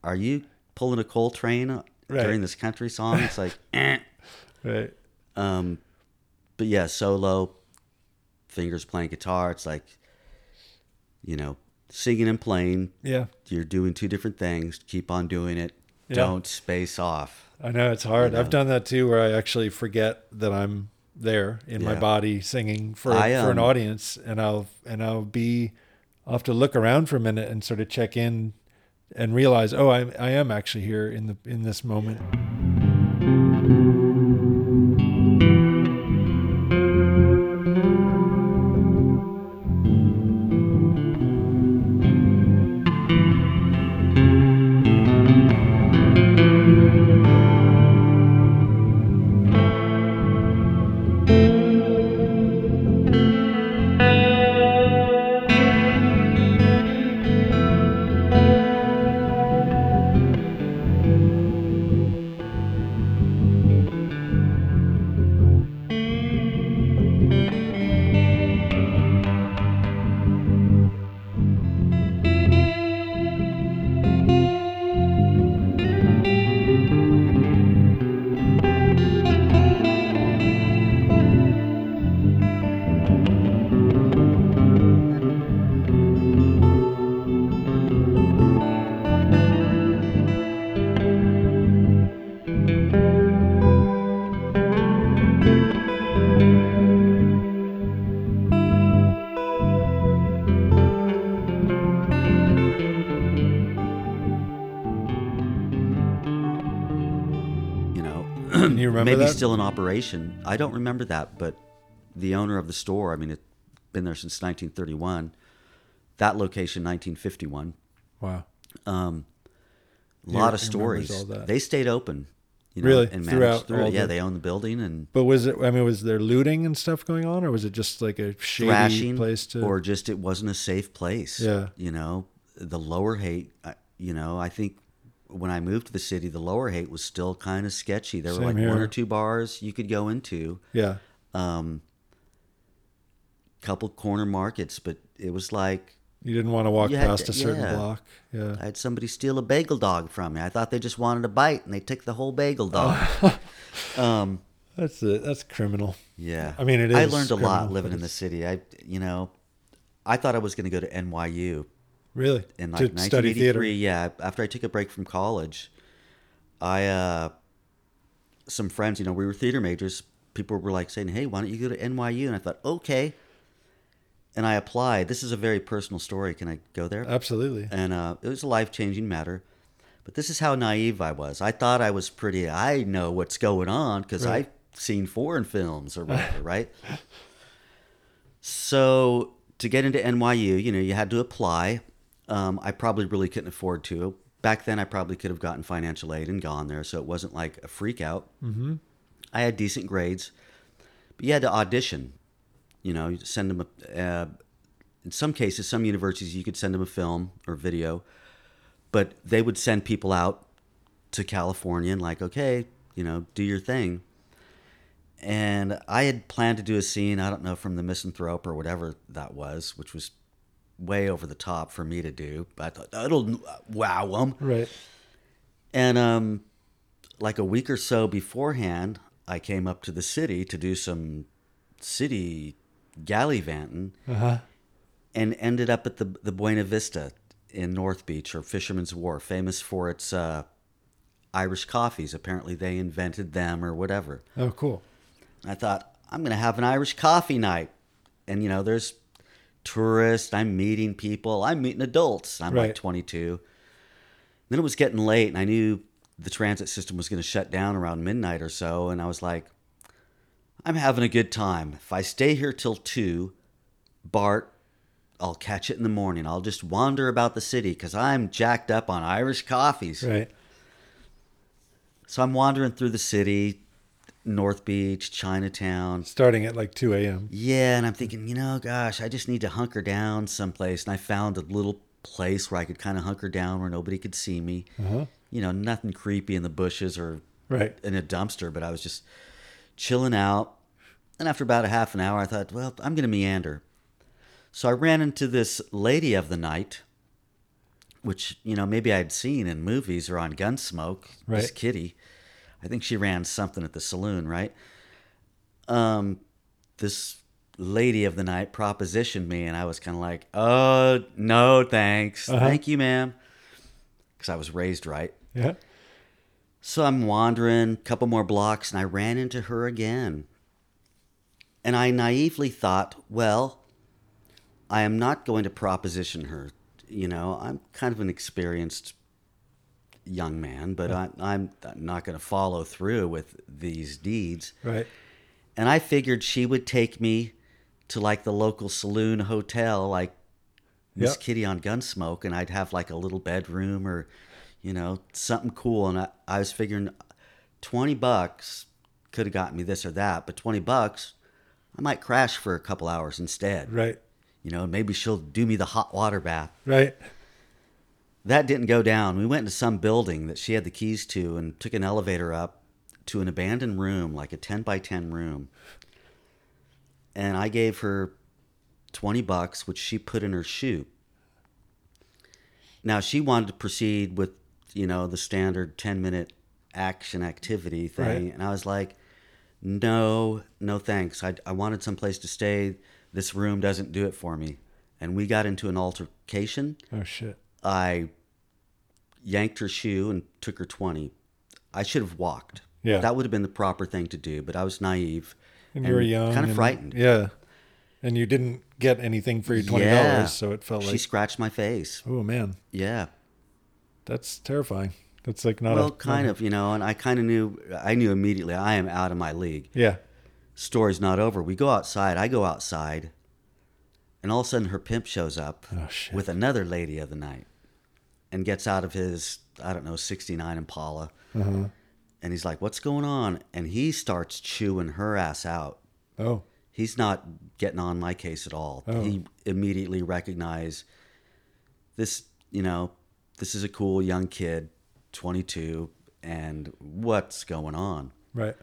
[SPEAKER 2] are you pulling a coal train
[SPEAKER 1] Right.
[SPEAKER 2] during this country song? It's like, eh.
[SPEAKER 1] Right.
[SPEAKER 2] Um, but yeah, solo, fingers playing guitar. It's like, you know, singing and playing.
[SPEAKER 1] Yeah.
[SPEAKER 2] You're doing two different things. Keep on doing it.
[SPEAKER 1] Yeah.
[SPEAKER 2] Don't space off.
[SPEAKER 1] I know it's hard.
[SPEAKER 2] You
[SPEAKER 1] I've done that too, where I actually forget that I'm there in my body singing for
[SPEAKER 2] I,
[SPEAKER 1] for an
[SPEAKER 2] um,
[SPEAKER 1] audience, and I'll and I'll be, I'll have to look around for a minute and sort of check in, and realize, oh, I I am actually here in the in this moment.
[SPEAKER 2] You maybe
[SPEAKER 1] that?
[SPEAKER 2] still in operation. I don't remember that, but the owner of the store, I mean, it's been there since 1931. That location, 1951.
[SPEAKER 1] Wow.
[SPEAKER 2] Um, a lot of stories. They stayed open. You know,
[SPEAKER 1] Really?
[SPEAKER 2] and
[SPEAKER 1] Throughout
[SPEAKER 2] managed through. Yeah,
[SPEAKER 1] the-
[SPEAKER 2] they own the building and
[SPEAKER 1] But was it? I mean, was there looting and stuff going on, or was it just like a shady
[SPEAKER 2] thrashing,
[SPEAKER 1] place to?
[SPEAKER 2] or just it wasn't a safe place.
[SPEAKER 1] Yeah.
[SPEAKER 2] you know, the lower Haight. You know, I think when I moved to the city, the lower Haight was still kind of sketchy. There
[SPEAKER 1] Same
[SPEAKER 2] were like one or two bars you could go into,
[SPEAKER 1] yeah.
[SPEAKER 2] um, couple corner markets, but it was like
[SPEAKER 1] You didn't want to walk past
[SPEAKER 2] to-
[SPEAKER 1] a certain
[SPEAKER 2] yeah.
[SPEAKER 1] block. Yeah.
[SPEAKER 2] I had somebody steal a bagel dog from me. I thought they just wanted a bite, and they took the whole bagel dog. um,
[SPEAKER 1] That's it. That's criminal.
[SPEAKER 2] yeah,
[SPEAKER 1] I mean, it
[SPEAKER 2] I learned a lot living in the city. I, you know, I thought I was going to go to NYU
[SPEAKER 1] Really.
[SPEAKER 2] in like
[SPEAKER 1] to study theater.
[SPEAKER 2] Yeah, after I took a break from college, I uh, some friends, you know, we were theater majors. People were like saying, "Hey, why don't you go to NYU?" And I thought, okay. And I applied. This is a very personal story. Can I go there?
[SPEAKER 1] Absolutely.
[SPEAKER 2] and uh, it was a life changing matter. But this is how naive I was. I thought I was pretty. I know what's going on because
[SPEAKER 1] Right.
[SPEAKER 2] I've seen foreign films or whatever, right? So to get into NYU, you know, you had to apply. Um, I probably really couldn't afford to. Back then, I probably could have gotten financial aid and gone there, so it wasn't like a freak out.
[SPEAKER 1] Mm-hmm.
[SPEAKER 2] I had decent grades, but you had to audition. You know, you send them a. Uh, in some cases, some universities you could send them a film or video, but they would send people out to California and like, okay, you know, do your thing. And I had planned to do a scene. I don't know from the Misanthrope or whatever that was, which was way over the top for me to do. But I thought that'll wow them.
[SPEAKER 1] Right.
[SPEAKER 2] And um, like a week or so beforehand, I came up to the city to do some city gallivanting
[SPEAKER 1] Uh huh.
[SPEAKER 2] and ended up at the the Buena Vista in North Beach or Fisherman's Wharf, famous for its uh, Irish coffees. Apparently, they invented them or whatever.
[SPEAKER 1] Oh, cool.
[SPEAKER 2] I thought I'm going to have an Irish coffee night, and you know, there's tourists. I'm meeting people. I'm meeting adults. I'm
[SPEAKER 1] Right.
[SPEAKER 2] like 22. Then it was getting late, and I knew the transit system was going to shut down around midnight or so, and I was like, I'm having a good time. If I stay here till two, BART, I'll catch it in the morning. I'll just wander about the city because I'm jacked up on Irish coffees.
[SPEAKER 1] Right.
[SPEAKER 2] So I'm wandering through the city, North Beach, Chinatown.
[SPEAKER 1] Starting at like 2 a.m.
[SPEAKER 2] Yeah, and I'm thinking, you know, gosh, I just need to hunker down someplace. And I found a little place where I could kind of hunker down where nobody could see me.
[SPEAKER 1] Uh-huh.
[SPEAKER 2] You know, nothing creepy in the bushes or
[SPEAKER 1] Right.
[SPEAKER 2] in a dumpster, but I was just chilling out. And after about a half an hour, I thought, well, I'm going to meander. So I ran into this lady of the night, which, you know, maybe I'd seen in movies or on Gunsmoke. This kitty. I think she ran something at the saloon, right? Um, this lady of the night propositioned me, and I was kind of like, oh, no, thanks.
[SPEAKER 1] Uh-huh.
[SPEAKER 2] Thank you, ma'am. Because I was raised right.
[SPEAKER 1] Yeah.
[SPEAKER 2] So I'm wandering a couple more blocks and I ran into her again. And I naively thought, well, I am not going to proposition her. You know, I'm kind of an experienced young man, but I, I'm not going to follow through with these deeds.
[SPEAKER 1] Right.
[SPEAKER 2] And I figured she would take me to like the local saloon hotel, like Miss
[SPEAKER 1] Yep.
[SPEAKER 2] Kitty on Gunsmoke, and I'd have like a little bedroom or, you know, something cool. And I, I was figuring 20 bucks could have gotten me this or that, but 20 bucks, I might crash for a couple hours instead.
[SPEAKER 1] Right.
[SPEAKER 2] You know, maybe she'll do me the hot water bath.
[SPEAKER 1] Right.
[SPEAKER 2] That didn't go down. We went into some building that she had the keys to and took an elevator up to an abandoned room, like a 10 by 10 room. And I gave her 20 bucks, which she put in her shoe. Now, she wanted to proceed with, you know, the standard 10 minute action activity thing.
[SPEAKER 1] Right.
[SPEAKER 2] And I was like, no, no thanks. I, I wanted someplace to stay. This room doesn't do it for me. And we got into an altercation.
[SPEAKER 1] Oh shit.
[SPEAKER 2] I yanked her shoe and took her 20. I should have walked.
[SPEAKER 1] Yeah.
[SPEAKER 2] That would have been the proper thing to do, but I was naive.
[SPEAKER 1] And you were young.
[SPEAKER 2] Kind of
[SPEAKER 1] and-
[SPEAKER 2] frightened.
[SPEAKER 1] Yeah. And you didn't get anything for your twenty dollars,
[SPEAKER 2] Yeah.
[SPEAKER 1] so it felt like.
[SPEAKER 2] She scratched my face.
[SPEAKER 1] oh man,
[SPEAKER 2] Yeah.
[SPEAKER 1] that's terrifying. That's like not
[SPEAKER 2] well,
[SPEAKER 1] a
[SPEAKER 2] kind of, you know, and I kind of knew, I knew immediately I am out of my league.
[SPEAKER 1] Yeah.
[SPEAKER 2] Story's not over. We go outside. I go outside, and all of a sudden her pimp shows up
[SPEAKER 1] Oh
[SPEAKER 2] with another lady of the night and gets out of his, I don't know, 69 Impala.
[SPEAKER 1] uh-huh.
[SPEAKER 2] And he's like, What's going on? And he starts chewing her ass out.
[SPEAKER 1] Oh.
[SPEAKER 2] He's not getting on my case at all.
[SPEAKER 1] Oh.
[SPEAKER 2] He immediately recognized this, you know, this is a cool young kid, 22, and what's going on?
[SPEAKER 1] Right.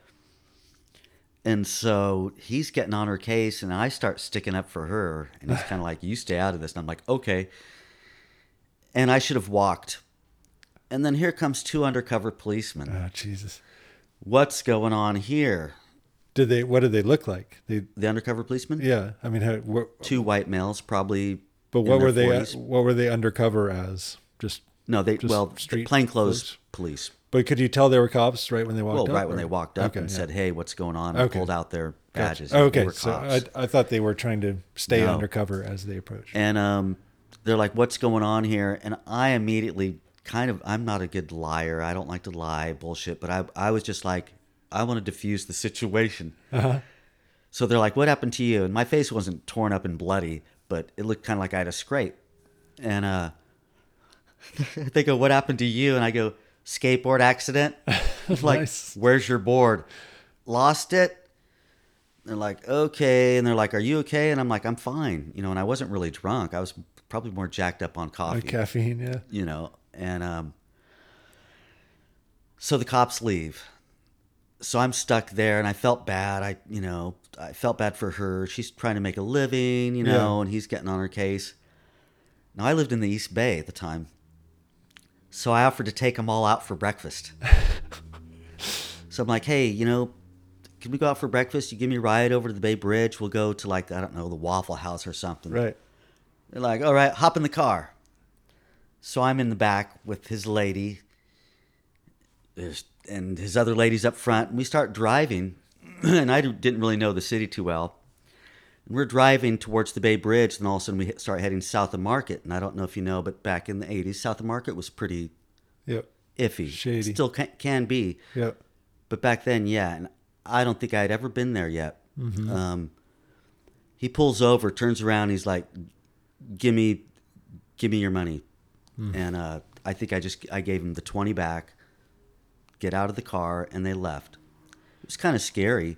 [SPEAKER 2] And so he's getting on her case, and I start sticking up for her. And he's kind of like, You stay out of this. And I'm like, Okay. And I should have walked. And then here comes two undercover policemen.
[SPEAKER 1] Oh Jesus.
[SPEAKER 2] What's going on here?
[SPEAKER 1] Did they? What did they look like? They.
[SPEAKER 2] The undercover policemen?
[SPEAKER 1] Yeah. I mean, how, what,
[SPEAKER 2] Two white males, probably.
[SPEAKER 1] but what were they?
[SPEAKER 2] 40s.
[SPEAKER 1] What were they undercover as? Just.
[SPEAKER 2] No, they
[SPEAKER 1] Just
[SPEAKER 2] well,
[SPEAKER 1] street
[SPEAKER 2] plainclothes police.
[SPEAKER 1] But could you tell they were cops right when they walked
[SPEAKER 2] Well,
[SPEAKER 1] up?
[SPEAKER 2] right when they walked up
[SPEAKER 1] Okay,
[SPEAKER 2] and
[SPEAKER 1] yeah.
[SPEAKER 2] said, "Hey, what's going on?" and
[SPEAKER 1] Okay.
[SPEAKER 2] pulled out their badges. They
[SPEAKER 1] Okay, so. I, I thought they were trying to stay
[SPEAKER 2] No.
[SPEAKER 1] undercover as they approached.
[SPEAKER 2] and um, they're like, "What's going on here?" And I immediately kind of, I'm not a good liar. I don't like to lie, bullshit. But I, I was just like, I want to diffuse the situation.
[SPEAKER 1] Uh-huh.
[SPEAKER 2] So they're like, "What happened to you?" And my face wasn't torn up and bloody, but it looked kind of like I had a scrape. And uh, they go, "What happened to you?" And I go, "Skateboard accident." like,
[SPEAKER 1] Nice.
[SPEAKER 2] "Where's your board?" Lost it. They're like, "Okay," and they're like, "Are you okay?" And I'm like, "I'm fine." You know, and I wasn't really drunk. I was probably more jacked up on coffee
[SPEAKER 1] Like caffeine, yeah.
[SPEAKER 2] you know and um so the cops leave. So i'm stuck there and i felt bad. I you know i felt bad for her. She's trying to make a living you know
[SPEAKER 1] Yeah.
[SPEAKER 2] and he's getting on her case. Now i lived in the east bay at the time so i offered to take them all out for breakfast. So i'm like hey you know can we go out for breakfast? You give me a ride over to the bay bridge. We'll go to like i don't know the waffle house or something.
[SPEAKER 1] Right.
[SPEAKER 2] They're like, all right, hop in the car. So I'm in the back with his lady and his other ladies up front. And we start driving, and I didn't really know the city too well. And we're driving towards the Bay Bridge, and all of a sudden we start heading south of Market. And I don't know if you know, but back in the 80s, south of Market was pretty
[SPEAKER 1] Yep.
[SPEAKER 2] iffy.
[SPEAKER 1] Shady.
[SPEAKER 2] Still can, can be.
[SPEAKER 1] Yep.
[SPEAKER 2] But back then, yeah, and I don't think I had ever been there yet.
[SPEAKER 1] Mm-hmm.
[SPEAKER 2] Um, he pulls over, turns around, he's like, give me, give me your money, and uh, I think I just I gave him the twenty back. Get out of the car, and they left. It was kind of scary,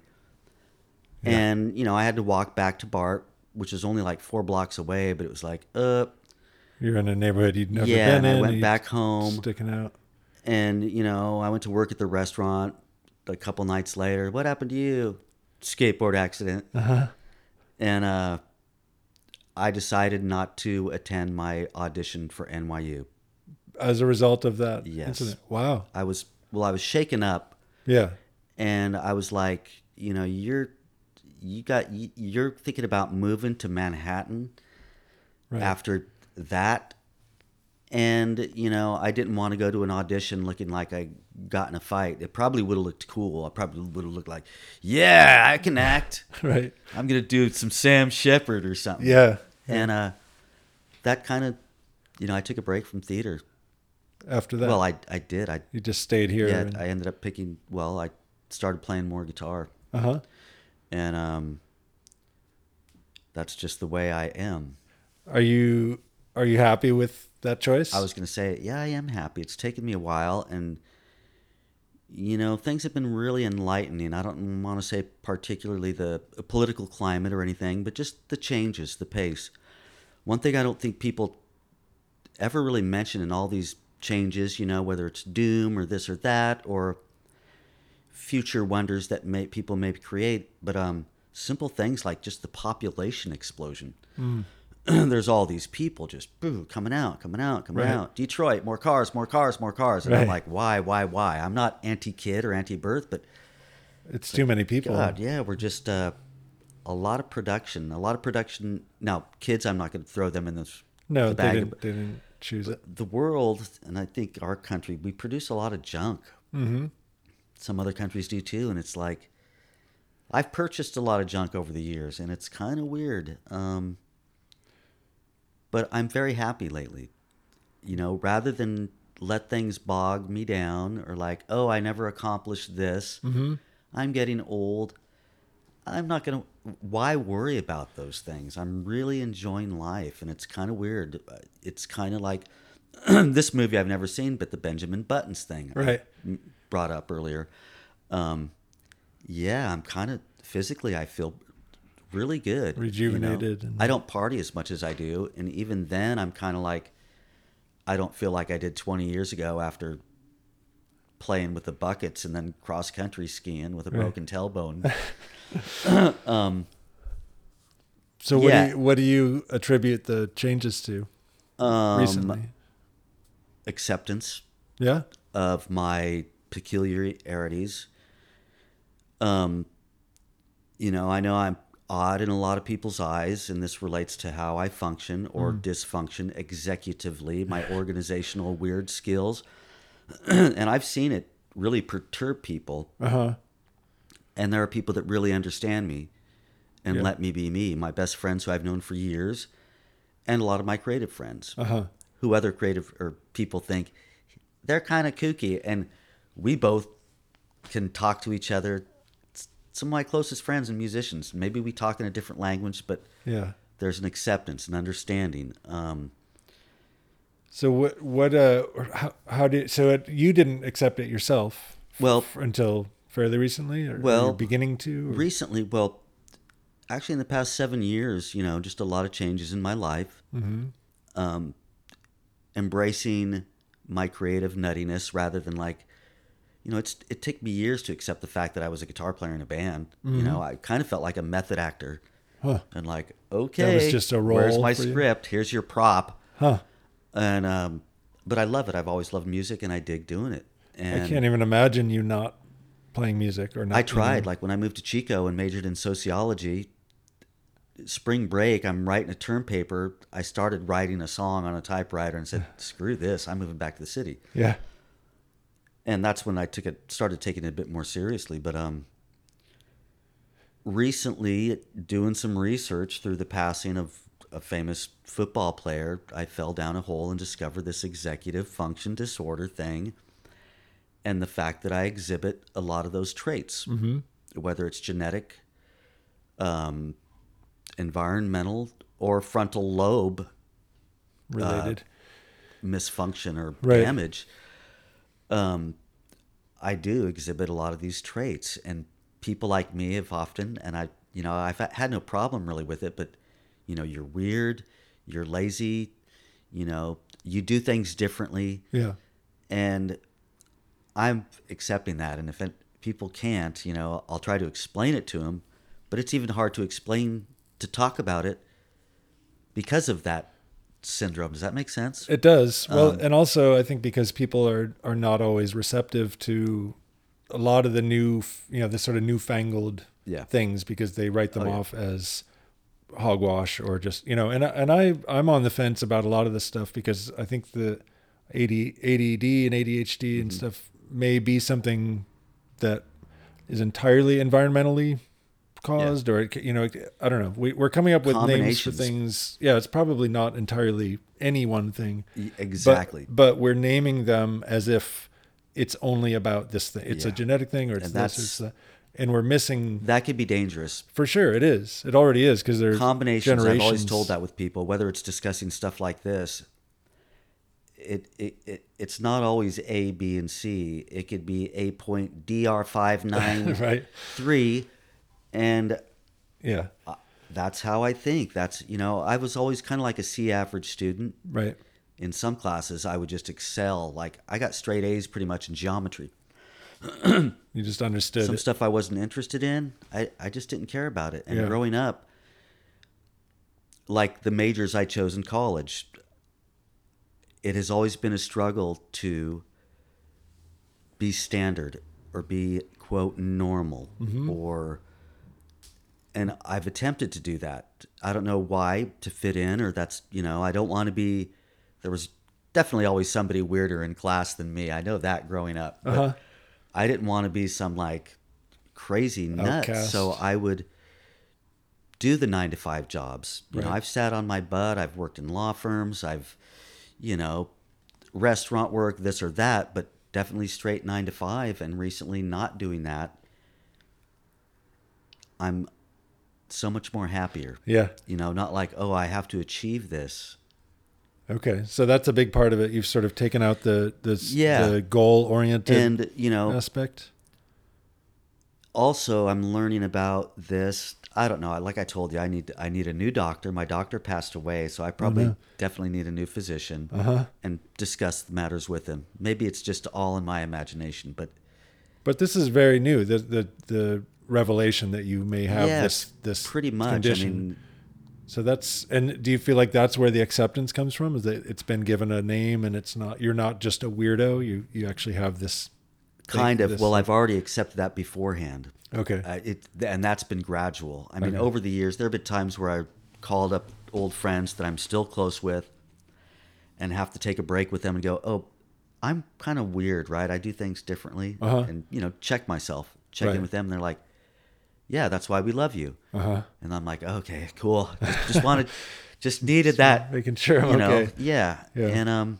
[SPEAKER 2] and you know I had to walk back to BART, which is only like four blocks away, but it was like, uh,
[SPEAKER 1] You're in a neighborhood you'd never
[SPEAKER 2] yeah.
[SPEAKER 1] been
[SPEAKER 2] And I went back home,
[SPEAKER 1] sticking out.
[SPEAKER 2] and you know I went to work at the restaurant a couple nights later. What happened to you? Skateboard accident.
[SPEAKER 1] Uh-huh.
[SPEAKER 2] and uh, I decided not to attend my audition for NYU.
[SPEAKER 1] As a result of that
[SPEAKER 2] Yes.
[SPEAKER 1] incident. Wow.
[SPEAKER 2] I was well, I was shaken up,
[SPEAKER 1] Yeah.
[SPEAKER 2] and I was like, you know, you're you got you- you're thinking about moving to Manhattan
[SPEAKER 1] Right.
[SPEAKER 2] after that, and you know, I didn't want to go to an audition looking like I got in a fight. It probably would have looked cool. I probably would have looked like, yeah, I can act.
[SPEAKER 1] right.
[SPEAKER 2] I'm gonna do some Sam Shepard or something.
[SPEAKER 1] Yeah.
[SPEAKER 2] And uh, that kind of, you know, I took a break from theater.
[SPEAKER 1] After that,
[SPEAKER 2] Well, I I did. I
[SPEAKER 1] you just stayed here.
[SPEAKER 2] yeah.
[SPEAKER 1] and,
[SPEAKER 2] I ended up picking. Well, I started playing more guitar,
[SPEAKER 1] uh-huh.
[SPEAKER 2] and um, that's just the way I am.
[SPEAKER 1] Are you are you happy with that choice?
[SPEAKER 2] I was gonna say, yeah, I am happy. It's taken me a while, and you know, things have been really enlightening. I don't want to say particularly the political climate or anything, but just the changes, the pace. One thing I don't think people ever really mention in all these changes, you know, whether it's doom or this or that, or future wonders that may people may create, but um, simple things like just the population explosion. There's all these people just boo, coming out, coming out, coming
[SPEAKER 1] Right.
[SPEAKER 2] out. Detroit, more cars, more cars, more cars. And I'm like, why, why, why? I'm not anti-kid or anti-birth, but
[SPEAKER 1] it's too many people.
[SPEAKER 2] God, yeah, we're just uh, a lot of production, a lot of production. Now, kids, I'm not going to throw them in this
[SPEAKER 1] No,
[SPEAKER 2] the
[SPEAKER 1] they didn't, they didn't choose it.
[SPEAKER 2] the world, and I think our country, we produce a lot of junk.
[SPEAKER 1] Mm-hmm.
[SPEAKER 2] Some other countries do too, and it's like I've purchased a lot of junk over the years, and it's kind of weird. Um, but I'm very happy lately. You know, rather than let things bog me down or like, oh, I never accomplished this.
[SPEAKER 1] Mm-hmm.
[SPEAKER 2] I'm getting old. I'm not going to. Why worry about those things? I'm really enjoying life, and it's kind of weird. It's kind of like this movie I've never seen, but the Benjamin Buttons thing
[SPEAKER 1] Right.
[SPEAKER 2] m- brought up earlier. Um, yeah, I'm kind of physically, I feel really good, you know?
[SPEAKER 1] Rejuvenated and-
[SPEAKER 2] I don't party as much as I do, and even then, I'm kind of like, I don't feel like I did 20 years ago after playing with the buckets and then cross country skiing with a
[SPEAKER 1] Right.
[SPEAKER 2] broken tailbone.
[SPEAKER 1] So what
[SPEAKER 2] Yeah.
[SPEAKER 1] do you what do you attribute the changes to
[SPEAKER 2] Um,
[SPEAKER 1] recently?
[SPEAKER 2] acceptance
[SPEAKER 1] Yeah.
[SPEAKER 2] of my peculiarities. Um, you know, I know I'm odd in a lot of people's eyes, and this relates to how I function or dysfunction executively, my organizational weird skills. and I've seen it really perturb people.
[SPEAKER 1] Uh huh.
[SPEAKER 2] And there are people that really understand me and
[SPEAKER 1] Yeah.
[SPEAKER 2] let me be me. My best friends who I've known for years, and a lot of my creative friends
[SPEAKER 1] Uh huh.
[SPEAKER 2] who other creative or people think they're kind of kooky and we both can talk to each other some of my closest friends and musicians maybe we talk in a different language but
[SPEAKER 1] Yeah.
[SPEAKER 2] there's an acceptance and understanding um,
[SPEAKER 1] So what what uh how how did so it, you didn't accept it yourself?
[SPEAKER 2] Well-
[SPEAKER 1] f- until fairly recently, or
[SPEAKER 2] Well,
[SPEAKER 1] beginning to. or-
[SPEAKER 2] recently well actually in the past seven years you know just a lot of changes in my life
[SPEAKER 1] Mhm.
[SPEAKER 2] um, embracing my creative nuttiness rather than like you know it's it took me years to accept the fact that I was a guitar player in a band you know I kind of felt like a method actor
[SPEAKER 1] Huh.
[SPEAKER 2] and like okay that was
[SPEAKER 1] just a
[SPEAKER 2] where's
[SPEAKER 1] role
[SPEAKER 2] my
[SPEAKER 1] for you?
[SPEAKER 2] script here's your prop
[SPEAKER 1] Huh.
[SPEAKER 2] and um but I love it I've always loved music and I dig doing it and
[SPEAKER 1] I can't even imagine you not playing music or not.
[SPEAKER 2] I tried. Like when I moved to Chico and majored in sociology, spring break, I'm writing a term paper. I started writing a song on a typewriter and said, "Screw this! I'm moving back to the city."
[SPEAKER 1] Yeah.
[SPEAKER 2] And that's when I took it, started taking it a bit more seriously. But um, recently, doing some research through the passing of a famous football player, I fell down a hole and discovered this executive function disorder thing, and the fact that I exhibit a lot of those traits.
[SPEAKER 1] Mm-hmm.
[SPEAKER 2] whether it's genetic, um, environmental, or frontal lobe
[SPEAKER 1] related.
[SPEAKER 2] misfunction or
[SPEAKER 1] Right.
[SPEAKER 2] damage, um, I do exhibit a lot of these traits. And people like me have often, and I, you know, I've had no problem really with it, but, you know, you're weird, you're lazy, you know, you do things differently.
[SPEAKER 1] yeah.
[SPEAKER 2] And I'm accepting that. And if it, people can't, you know, I'll try to explain it to them, but it's even hard to explain, to talk about it because of that syndrome. Does that make sense?
[SPEAKER 1] It does. Well,
[SPEAKER 2] Um,
[SPEAKER 1] and also I think because people are are not always receptive to a lot of the new, you know, the sort of newfangled
[SPEAKER 2] Yeah.
[SPEAKER 1] things because they write them
[SPEAKER 2] Oh, yeah.
[SPEAKER 1] off as hogwash or just, you know, and I- and I I'm on the fence about a lot of this stuff because I think the AD, ADD and ADHD and
[SPEAKER 2] Mm-hmm.
[SPEAKER 1] stuff may be something that is entirely environmentally caused or it you know I don't know. We, we're coming up with names for things. Yeah, it's probably not entirely any one thing.
[SPEAKER 2] Y-
[SPEAKER 1] But-
[SPEAKER 2] Exactly.
[SPEAKER 1] But, we're naming them as if it's only about this thing. It's a genetic thing, or it's
[SPEAKER 2] And
[SPEAKER 1] this, it's. And we're missing
[SPEAKER 2] that could be dangerous.
[SPEAKER 1] for sure. It is. It already is because there's
[SPEAKER 2] Combinations. I've always told that with people, whether it's discussing stuff like this. It, it, it it's not always A, B, and C. It could be A point DR five nine
[SPEAKER 1] right.
[SPEAKER 2] three, and
[SPEAKER 1] Yeah.
[SPEAKER 2] that's how I think. That's you know I was always kind of like a C average student.
[SPEAKER 1] Right.
[SPEAKER 2] In some classes, I would just excel. Like I got straight A's pretty much in geometry.
[SPEAKER 1] You just understood
[SPEAKER 2] some
[SPEAKER 1] it.
[SPEAKER 2] stuff I wasn't interested in, I, I just didn't care about it. And
[SPEAKER 1] Yeah.
[SPEAKER 2] growing up, like the majors I chose in college, it has always been a struggle to be standard or be quote normal
[SPEAKER 1] Mm-hmm.
[SPEAKER 2] or and I've attempted to do that. I don't know why to fit in or that's, you know, I don't want to be there was definitely always somebody weirder in class than me. I know that growing up. But
[SPEAKER 1] Uh-huh.
[SPEAKER 2] I didn't want to be some like crazy nuts.
[SPEAKER 1] Outcast.
[SPEAKER 2] So I would do the nine to five jobs. You know, I've sat on my butt. I've worked in law firms. I've, you know, restaurant work, this or that, but definitely straight nine to five. And recently not doing that, I'm so much more happier.
[SPEAKER 1] Yeah.
[SPEAKER 2] You know, not like, oh, I have to achieve this.
[SPEAKER 1] Okay. So that's a big part of it. You've sort of taken out the the,
[SPEAKER 2] Yeah.
[SPEAKER 1] the goal oriented
[SPEAKER 2] And, you know,
[SPEAKER 1] aspect.
[SPEAKER 2] also I'm learning about this. I don't know. Like I told you, I need I need a new doctor. My doctor passed away, so I probably
[SPEAKER 1] no.
[SPEAKER 2] definitely need a new physician
[SPEAKER 1] Uh-huh.
[SPEAKER 2] and discuss the matters with him. Maybe it's just all in my imagination, but
[SPEAKER 1] But this is very new. The the the revelation that you may have
[SPEAKER 2] yeah,
[SPEAKER 1] this this
[SPEAKER 2] pretty much.
[SPEAKER 1] condition.
[SPEAKER 2] I mean,
[SPEAKER 1] So that's and do you feel like that's where the acceptance comes from? Is that it's been given a name and it's not you're not just a weirdo. You you actually have this
[SPEAKER 2] kind of.
[SPEAKER 1] this-
[SPEAKER 2] Well, I've already accepted that beforehand.
[SPEAKER 1] okay.
[SPEAKER 2] Uh, it and that's been gradual. I mean,
[SPEAKER 1] Okay.
[SPEAKER 2] over the years, there have been times where I called up old friends that I'm still close with, and have to take a break with them and go, "Oh, I'm kind of weird, right? I do things differently,"
[SPEAKER 1] Uh-huh.
[SPEAKER 2] and you know, check myself, check
[SPEAKER 1] Right.
[SPEAKER 2] in with them. And they're like, "Yeah, that's why we love you,"
[SPEAKER 1] Uh huh.
[SPEAKER 2] and I'm like, "Okay, cool. Just, just wanted, just needed that,
[SPEAKER 1] Making sure I'm
[SPEAKER 2] you know,
[SPEAKER 1] okay.
[SPEAKER 2] yeah.
[SPEAKER 1] Yeah.
[SPEAKER 2] And um,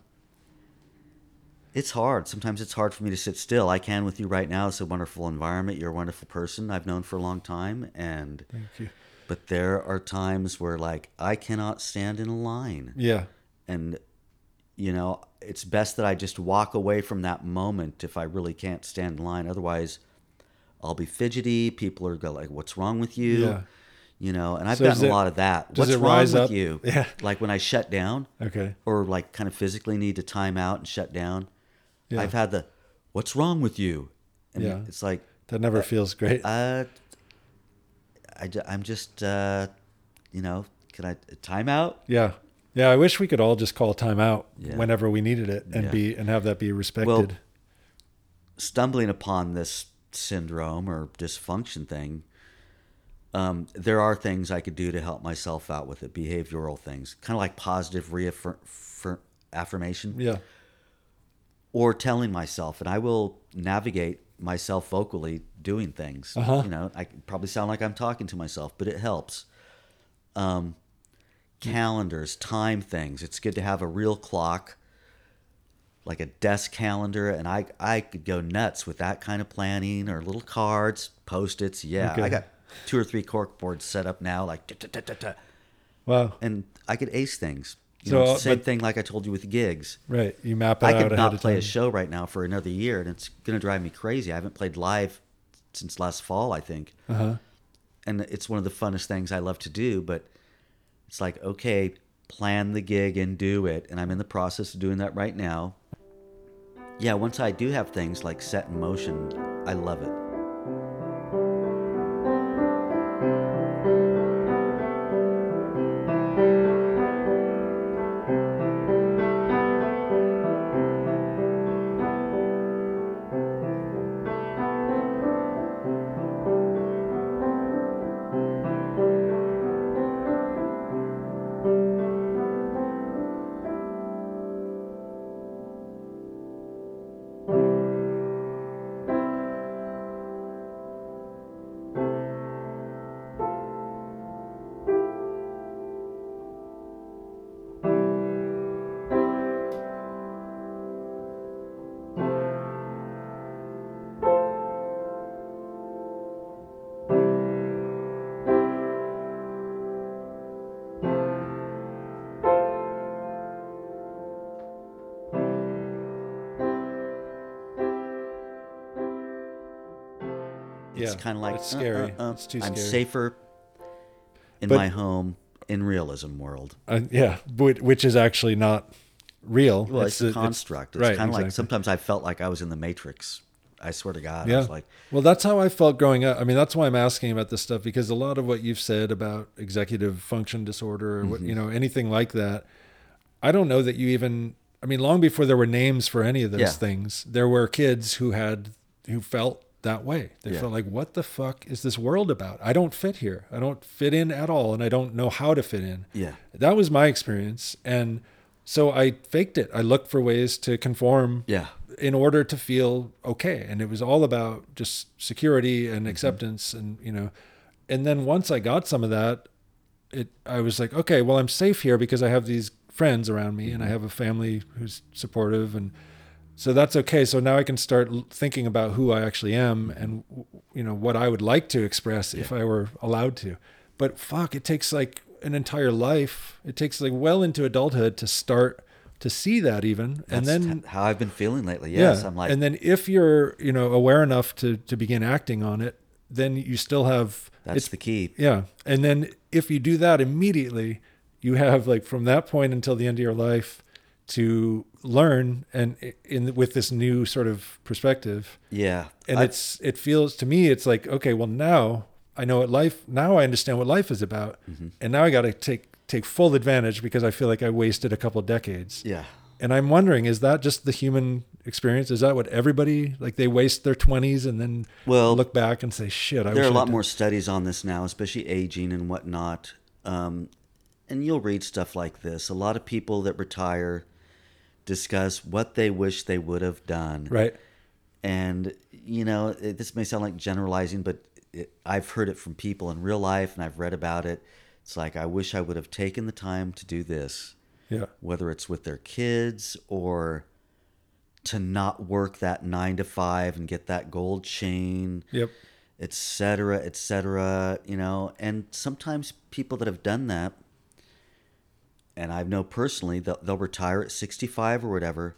[SPEAKER 2] it's hard. Sometimes it's hard for me to sit still. I can with you right now. It's a wonderful environment. You're a wonderful person I've known for a long time, and
[SPEAKER 1] Thank you.
[SPEAKER 2] but there are times where like I cannot stand in a line,
[SPEAKER 1] Yeah.
[SPEAKER 2] and you know it's best that I just walk away from that moment if I really can't stand in line. Otherwise, I'll be fidgety. People are go like, "What's wrong with you?"
[SPEAKER 1] Yeah.
[SPEAKER 2] You know, and I've
[SPEAKER 1] So
[SPEAKER 2] gotten a
[SPEAKER 1] it-
[SPEAKER 2] lot of that. What's wrong
[SPEAKER 1] rise
[SPEAKER 2] with
[SPEAKER 1] up?
[SPEAKER 2] you?
[SPEAKER 1] Yeah.
[SPEAKER 2] Like when I shut down
[SPEAKER 1] Okay.
[SPEAKER 2] or like kind of physically need to time out and shut down.
[SPEAKER 1] Yeah.
[SPEAKER 2] I've had the "What's wrong with you?" And
[SPEAKER 1] Yeah.
[SPEAKER 2] it's like,
[SPEAKER 1] That never feels great.
[SPEAKER 2] uh, I, am just, uh, you know, can I time out?
[SPEAKER 1] yeah. Yeah. I wish we could all just call time out
[SPEAKER 2] Yeah.
[SPEAKER 1] whenever we needed it and
[SPEAKER 2] Yeah.
[SPEAKER 1] be and have that be respected.
[SPEAKER 2] Well, stumbling upon this syndrome or dysfunction thing, um, there are things I could do to help myself out with it, behavioral things, kind of like positive reaffirm, fir- affirmation.
[SPEAKER 1] yeah.
[SPEAKER 2] or telling myself, and I will navigate myself vocally doing things.
[SPEAKER 1] Uh-huh.
[SPEAKER 2] You know, I probably sound like I'm talking to myself, but it helps. Um, calendars, time things. It's good to have a real clock, like a desk calendar, and I I could go nuts with that kind of planning or little cards, post-its. Yeah,
[SPEAKER 1] Okay.
[SPEAKER 2] I got two or three cork boards set up now, like da, da, da.
[SPEAKER 1] Wow.
[SPEAKER 2] and I could ace things. You
[SPEAKER 1] So,
[SPEAKER 2] know,
[SPEAKER 1] uh,
[SPEAKER 2] it's the same
[SPEAKER 1] but-
[SPEAKER 2] thing like I told you with gigs.
[SPEAKER 1] Right. You map it
[SPEAKER 2] I
[SPEAKER 1] out
[SPEAKER 2] could not play a show right now for another year, and it's going to drive me crazy. I haven't played live since last fall, I think.
[SPEAKER 1] Uh-huh.
[SPEAKER 2] And it's one of the funnest things I love to do, but it's like, okay, plan the gig and do it. And I'm in the process of doing that right now. Yeah, once I do have things like set in motion, I love it. It's
[SPEAKER 1] Yeah,
[SPEAKER 2] kind of like
[SPEAKER 1] it's
[SPEAKER 2] uh,
[SPEAKER 1] scary.
[SPEAKER 2] uh, uh,
[SPEAKER 1] It's too Scary.
[SPEAKER 2] I'm safer in
[SPEAKER 1] But-
[SPEAKER 2] my home in realism world.
[SPEAKER 1] Uh, yeah, which, is actually not real.
[SPEAKER 2] Well, it's,
[SPEAKER 1] a-
[SPEAKER 2] a construct. It's,
[SPEAKER 1] right,
[SPEAKER 2] kind of like sometimes I felt like I was in the Matrix. I swear to God, I
[SPEAKER 1] Yeah.
[SPEAKER 2] was like,
[SPEAKER 1] well, that's how I felt growing up. I mean, that's why I'm asking about this stuff because a lot of what you've said about executive function disorder or
[SPEAKER 2] Mm-hmm.
[SPEAKER 1] you know, anything like that, I don't know that you even, I mean, long before there were names for any of those
[SPEAKER 2] Yeah.
[SPEAKER 1] things, there were kids who had, who felt that way. They
[SPEAKER 2] Yeah.
[SPEAKER 1] felt like, what the fuck is this world about? I don't fit here. I don't fit in at all. And I don't know how to fit in.
[SPEAKER 2] yeah,
[SPEAKER 1] That was my experience. And so I faked it. I looked for ways to conform
[SPEAKER 2] yeah,
[SPEAKER 1] in order to feel okay and it was all about just security and mm-hmm. acceptance and you know and then once i got some of that it i was like okay well i'm safe here because i have these friends around me and i mm-hmm. have a family who's supportive and so that's okay so now i can start thinking about who i actually am and you know what i would like to express if i were allowed to but fuck it takes like an entire life it takes like well into adulthood to start to see that even and
[SPEAKER 2] That's
[SPEAKER 1] then
[SPEAKER 2] how I've been feeling lately. Yes, I'm like,
[SPEAKER 1] and then if you're, you know, aware enough to to begin acting on it, then you still have
[SPEAKER 2] that's
[SPEAKER 1] it's
[SPEAKER 2] the key.
[SPEAKER 1] yeah. And then if you do that immediately, you have like from that point until the end of your life to learn and in with this new sort of perspective.
[SPEAKER 2] Yeah,
[SPEAKER 1] And
[SPEAKER 2] I-
[SPEAKER 1] it's it feels to me it's like okay, well now I know what life now I understand what life is about.
[SPEAKER 2] Mm-hmm.
[SPEAKER 1] And now I got to take take full advantage because I feel like I wasted a couple decades.
[SPEAKER 2] yeah,
[SPEAKER 1] And I'm wondering, is that just the human experience? Is that what everybody like? They waste their twenties and then
[SPEAKER 2] Well,
[SPEAKER 1] look back and say, "Shit, I
[SPEAKER 2] there are a lot more studies on this now, especially aging and whatnot. Um, and you'll read stuff like this. A lot of people that retire discuss what they wish they would have done.
[SPEAKER 1] Right?
[SPEAKER 2] And you know, it, this may sound like generalizing, but it, I've heard it from people in real life, and I've read about it. It's like I wish I would have taken the time to do this,
[SPEAKER 1] Yeah.
[SPEAKER 2] whether it's with their kids or to not work that nine to five and get that gold chain
[SPEAKER 1] Yep.
[SPEAKER 2] et cetera, et cetera, you know. And sometimes people that have done that, and I know personally, they'll, they'll retire at 65 or whatever,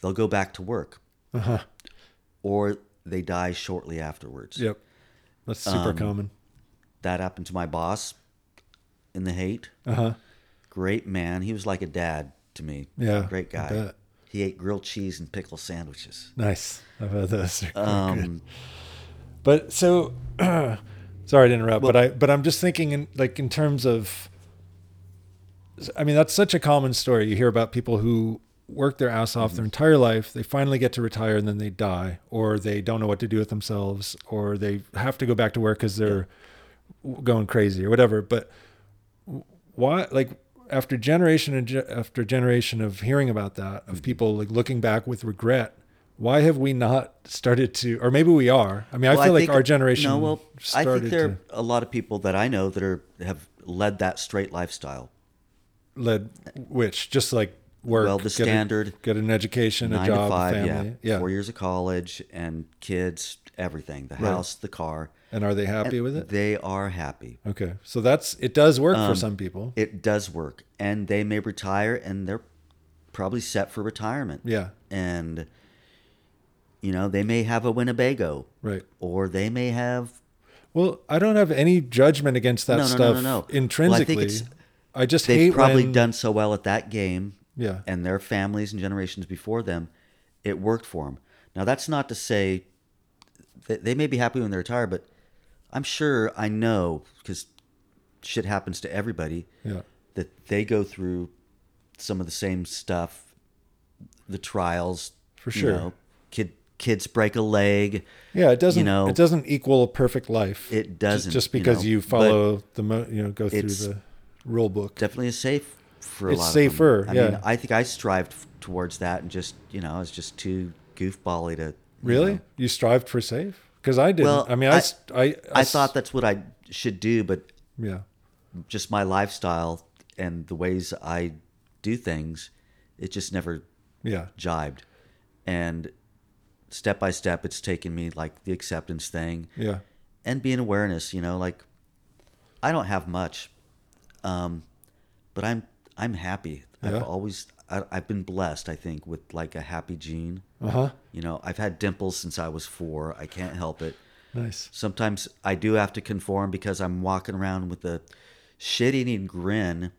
[SPEAKER 2] they'll go back to work
[SPEAKER 1] Uh huh.
[SPEAKER 2] or they die shortly afterwards.
[SPEAKER 1] Yep. That's super
[SPEAKER 2] Um,
[SPEAKER 1] common.
[SPEAKER 2] That happened to my boss in the Haight.
[SPEAKER 1] Uh huh.
[SPEAKER 2] Great man. He was like a dad to me.
[SPEAKER 1] Yeah,
[SPEAKER 2] Great guy. He ate grilled cheese and pickle sandwiches.
[SPEAKER 1] Nice. I've had those. They're quite good.
[SPEAKER 2] Um,
[SPEAKER 1] But so, sorry to interrupt, but I but I'm just thinking in like in terms of. I mean, that's such a common story. You hear about people who work their ass off
[SPEAKER 2] Mm-hmm.
[SPEAKER 1] their entire life. They finally get to retire and then they die, or they don't know what to do with themselves, or they have to go back to work because they're w going crazy or whatever. But why, like, after generation and ge- after generation of hearing about that,
[SPEAKER 2] Mm-hmm.
[SPEAKER 1] of people like looking back with regret, why have we not started to, or maybe we are? I mean, I
[SPEAKER 2] Well,
[SPEAKER 1] feel like
[SPEAKER 2] think-
[SPEAKER 1] our generation
[SPEAKER 2] No, well, I think there
[SPEAKER 1] to
[SPEAKER 2] are a lot of people that I know that are have led that straight lifestyle.
[SPEAKER 1] Led which just like work,
[SPEAKER 2] well, the
[SPEAKER 1] get a-
[SPEAKER 2] standard
[SPEAKER 1] get an education, a job,
[SPEAKER 2] to five,
[SPEAKER 1] a family.
[SPEAKER 2] yeah, four years of college and kids, everything, the house, the car.
[SPEAKER 1] And are they happy with it?
[SPEAKER 2] They are happy.
[SPEAKER 1] Okay, so that's it. Does work
[SPEAKER 2] Um,
[SPEAKER 1] for some people.
[SPEAKER 2] It does work, and they may retire, and they're probably set for retirement.
[SPEAKER 1] Yeah,
[SPEAKER 2] and you know they may have a Winnebago,
[SPEAKER 1] right.
[SPEAKER 2] or they may have
[SPEAKER 1] Well, I don't have any judgment against that
[SPEAKER 2] No, no, no,
[SPEAKER 1] stuff
[SPEAKER 2] no, no. Well, I think
[SPEAKER 1] intrinsically.
[SPEAKER 2] it's-
[SPEAKER 1] I just
[SPEAKER 2] they've probably
[SPEAKER 1] when,
[SPEAKER 2] done so well at that game
[SPEAKER 1] Yeah,
[SPEAKER 2] and their families and generations before them, it worked for them. Now, that's not to say that they may be happy when they retire, but I'm sure I know because shit happens to everybody
[SPEAKER 1] yeah,
[SPEAKER 2] that they go through some of the same stuff, the trials.
[SPEAKER 1] For
[SPEAKER 2] you
[SPEAKER 1] sure.
[SPEAKER 2] know, kid, kids break a leg.
[SPEAKER 1] yeah. It doesn't.
[SPEAKER 2] know,
[SPEAKER 1] it doesn't equal a perfect life.
[SPEAKER 2] It doesn't,
[SPEAKER 1] Just
[SPEAKER 2] you
[SPEAKER 1] because
[SPEAKER 2] know,
[SPEAKER 1] you, follow the mo- you know go through the rule book.
[SPEAKER 2] Definitely is safe for a
[SPEAKER 1] It's
[SPEAKER 2] lot
[SPEAKER 1] safer,
[SPEAKER 2] of them. I mean,
[SPEAKER 1] yeah.
[SPEAKER 2] I think I strived towards that and just, you know, I was just too goofbally to. you
[SPEAKER 1] Really,
[SPEAKER 2] know.
[SPEAKER 1] you strived for safe? Because I didn't.
[SPEAKER 2] Well,
[SPEAKER 1] I mean, I,
[SPEAKER 2] I-
[SPEAKER 1] I, I
[SPEAKER 2] I thought that's what I should do, but
[SPEAKER 1] Yeah,
[SPEAKER 2] just my lifestyle and the ways I do things, it just never
[SPEAKER 1] yeah,
[SPEAKER 2] jibed. And step by step, it's taken me like the acceptance thing
[SPEAKER 1] yeah,
[SPEAKER 2] and being awareness. You know, like I don't have much, um, but I'm I'm happy.
[SPEAKER 1] Yeah.
[SPEAKER 2] I've always I, I've been blessed. I think with like a happy gene.
[SPEAKER 1] uh huh.
[SPEAKER 2] You know, I've had dimples since I was four. I can't help it.
[SPEAKER 1] Nice.
[SPEAKER 2] Sometimes I do have to conform because I'm walking around with a shit-eating grin,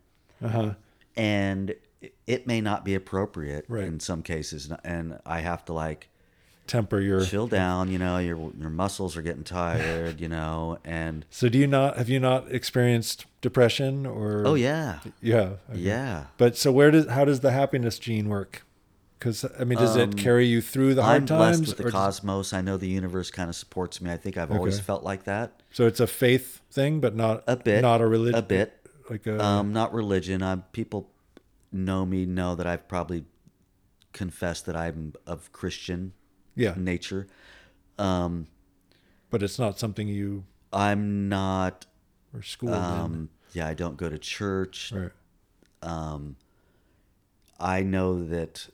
[SPEAKER 1] Uh huh.
[SPEAKER 2] and it may not be appropriate
[SPEAKER 1] Right.
[SPEAKER 2] in some cases, and I have to like
[SPEAKER 1] Temper your.
[SPEAKER 2] chill down. You know, your your muscles are getting tired. You know, and
[SPEAKER 1] So do you not have you not experienced depression or?
[SPEAKER 2] oh yeah,
[SPEAKER 1] Yeah. okay.
[SPEAKER 2] yeah.
[SPEAKER 1] But so where does how does the happiness gene work? Because I mean, does it carry you through the hard
[SPEAKER 2] Um, I'm
[SPEAKER 1] times?
[SPEAKER 2] blessed with the
[SPEAKER 1] or does-
[SPEAKER 2] cosmos. I know the universe kind of supports me. I think I've always felt like that.
[SPEAKER 1] so it's a faith thing, but not
[SPEAKER 2] A bit,
[SPEAKER 1] not a religion.
[SPEAKER 2] a bit.
[SPEAKER 1] like a
[SPEAKER 2] Um, not religion. I'm, people know me, know that I've probably confessed that I'm of Christian
[SPEAKER 1] yeah,
[SPEAKER 2] nature. Um,
[SPEAKER 1] but it's not something you
[SPEAKER 2] I'm not.
[SPEAKER 1] were schooled
[SPEAKER 2] Um, yeah, I don't go to church.
[SPEAKER 1] Right.
[SPEAKER 2] Um, I know that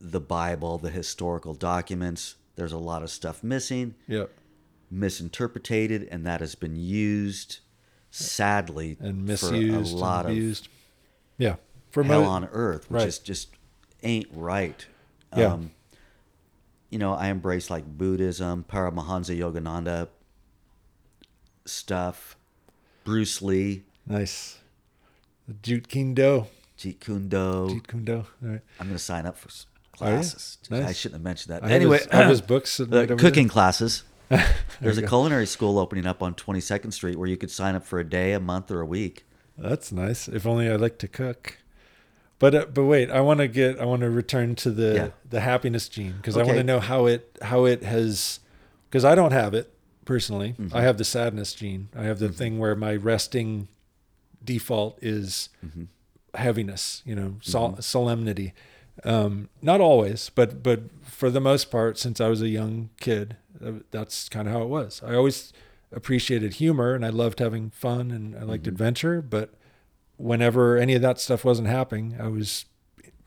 [SPEAKER 2] the Bible, the historical documents, there's a lot of stuff missing,
[SPEAKER 1] Yeah.
[SPEAKER 2] misinterpreted, and that has been used, sadly,
[SPEAKER 1] And
[SPEAKER 2] for
[SPEAKER 1] misused
[SPEAKER 2] a lot
[SPEAKER 1] and
[SPEAKER 2] of
[SPEAKER 1] abused. Yeah. For
[SPEAKER 2] hell
[SPEAKER 1] mo-
[SPEAKER 2] on earth, which
[SPEAKER 1] Right.
[SPEAKER 2] is just ain't right.
[SPEAKER 1] Yeah.
[SPEAKER 2] Um, you know, I embrace like Buddhism, Paramahansa Yogananda stuff, Bruce Lee,
[SPEAKER 1] Nice. Jeet Kune Do.
[SPEAKER 2] Jeet Kune Do.
[SPEAKER 1] Jeet Kune Do. All right.
[SPEAKER 2] I'm going to sign up for s-
[SPEAKER 1] Are you?
[SPEAKER 2] classes. I shouldn't have mentioned that.
[SPEAKER 1] I
[SPEAKER 2] anyway,
[SPEAKER 1] his, I have his books. and
[SPEAKER 2] the cooking classes.
[SPEAKER 1] there.
[SPEAKER 2] There's a
[SPEAKER 1] go.
[SPEAKER 2] culinary school opening up on 22nd Street where you could sign up for a day, a month, or a week.
[SPEAKER 1] That's nice. If only I like to cook. But uh, but wait, I want to get I want to return to the
[SPEAKER 2] Yeah.
[SPEAKER 1] the happiness gene because I want to know how it how it has because I don't have it personally.
[SPEAKER 2] Mm-hmm.
[SPEAKER 1] I have the sadness gene. I have the thing where my resting default is
[SPEAKER 2] Mm-hmm.
[SPEAKER 1] heaviness, you know, sol- solemnity. Um, not always, but but for the most part, since I was a young kid, uh, that's kind of how it was. I always appreciated humor and I loved having fun and I liked adventure, but whenever any of that stuff wasn't happening, I was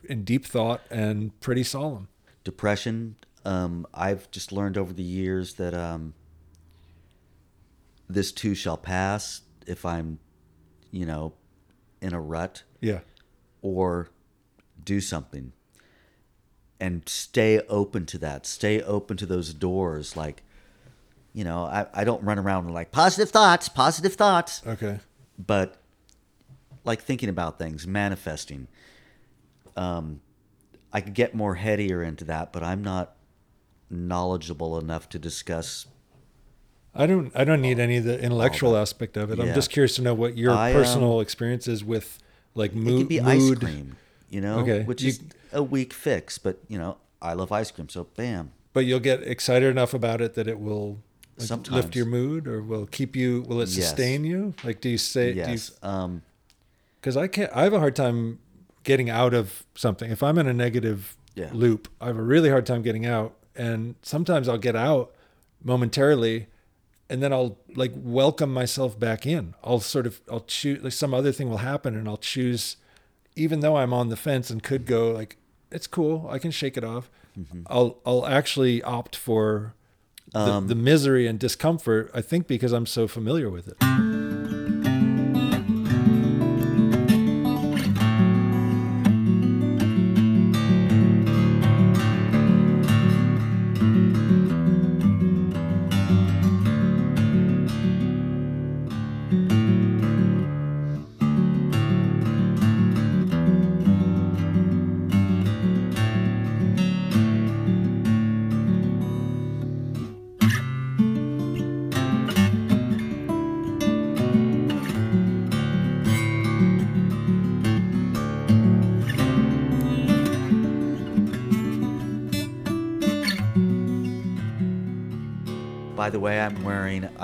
[SPEAKER 1] in deep thought and pretty solemn.
[SPEAKER 2] depression um, i've just learned over the years that um, this too shall pass if i'm you know in a rut
[SPEAKER 1] Yeah.
[SPEAKER 2] or do something and stay open to that stay open to those doors like you know i, I don't run around like positive thoughts positive thoughts
[SPEAKER 1] Okay.
[SPEAKER 2] but like thinking about things, manifesting. Um, I could get more headier into that, but I'm not knowledgeable enough to discuss.
[SPEAKER 1] I don't I don't need any of the intellectual aspect of it. I'm just curious to know what your
[SPEAKER 2] I, um,
[SPEAKER 1] personal experience is with like
[SPEAKER 2] It
[SPEAKER 1] mood.
[SPEAKER 2] could be
[SPEAKER 1] mood.
[SPEAKER 2] ice cream, you know,
[SPEAKER 1] Okay.
[SPEAKER 2] which
[SPEAKER 1] You-
[SPEAKER 2] is a weak fix, but you know, I love ice cream, so bam.
[SPEAKER 1] But you'll get excited enough about it that it will like, lift your mood or will keep you will it
[SPEAKER 2] Yes.
[SPEAKER 1] sustain you? Like do you say
[SPEAKER 2] Yes.
[SPEAKER 1] do you
[SPEAKER 2] um,
[SPEAKER 1] because I can't. I have a hard time getting out of something. If I'm in a negative
[SPEAKER 2] Yeah.
[SPEAKER 1] loop, I have a really hard time getting out. And sometimes I'll get out momentarily, and then I'll like welcome myself back in. I'll sort of I'll choose like some other thing will happen, and I'll choose, even though I'm on the fence and could go like, it's cool, I can shake it off. I'll I'll actually opt for the,
[SPEAKER 2] Um,
[SPEAKER 1] the misery and discomfort. I think because I'm so familiar with it.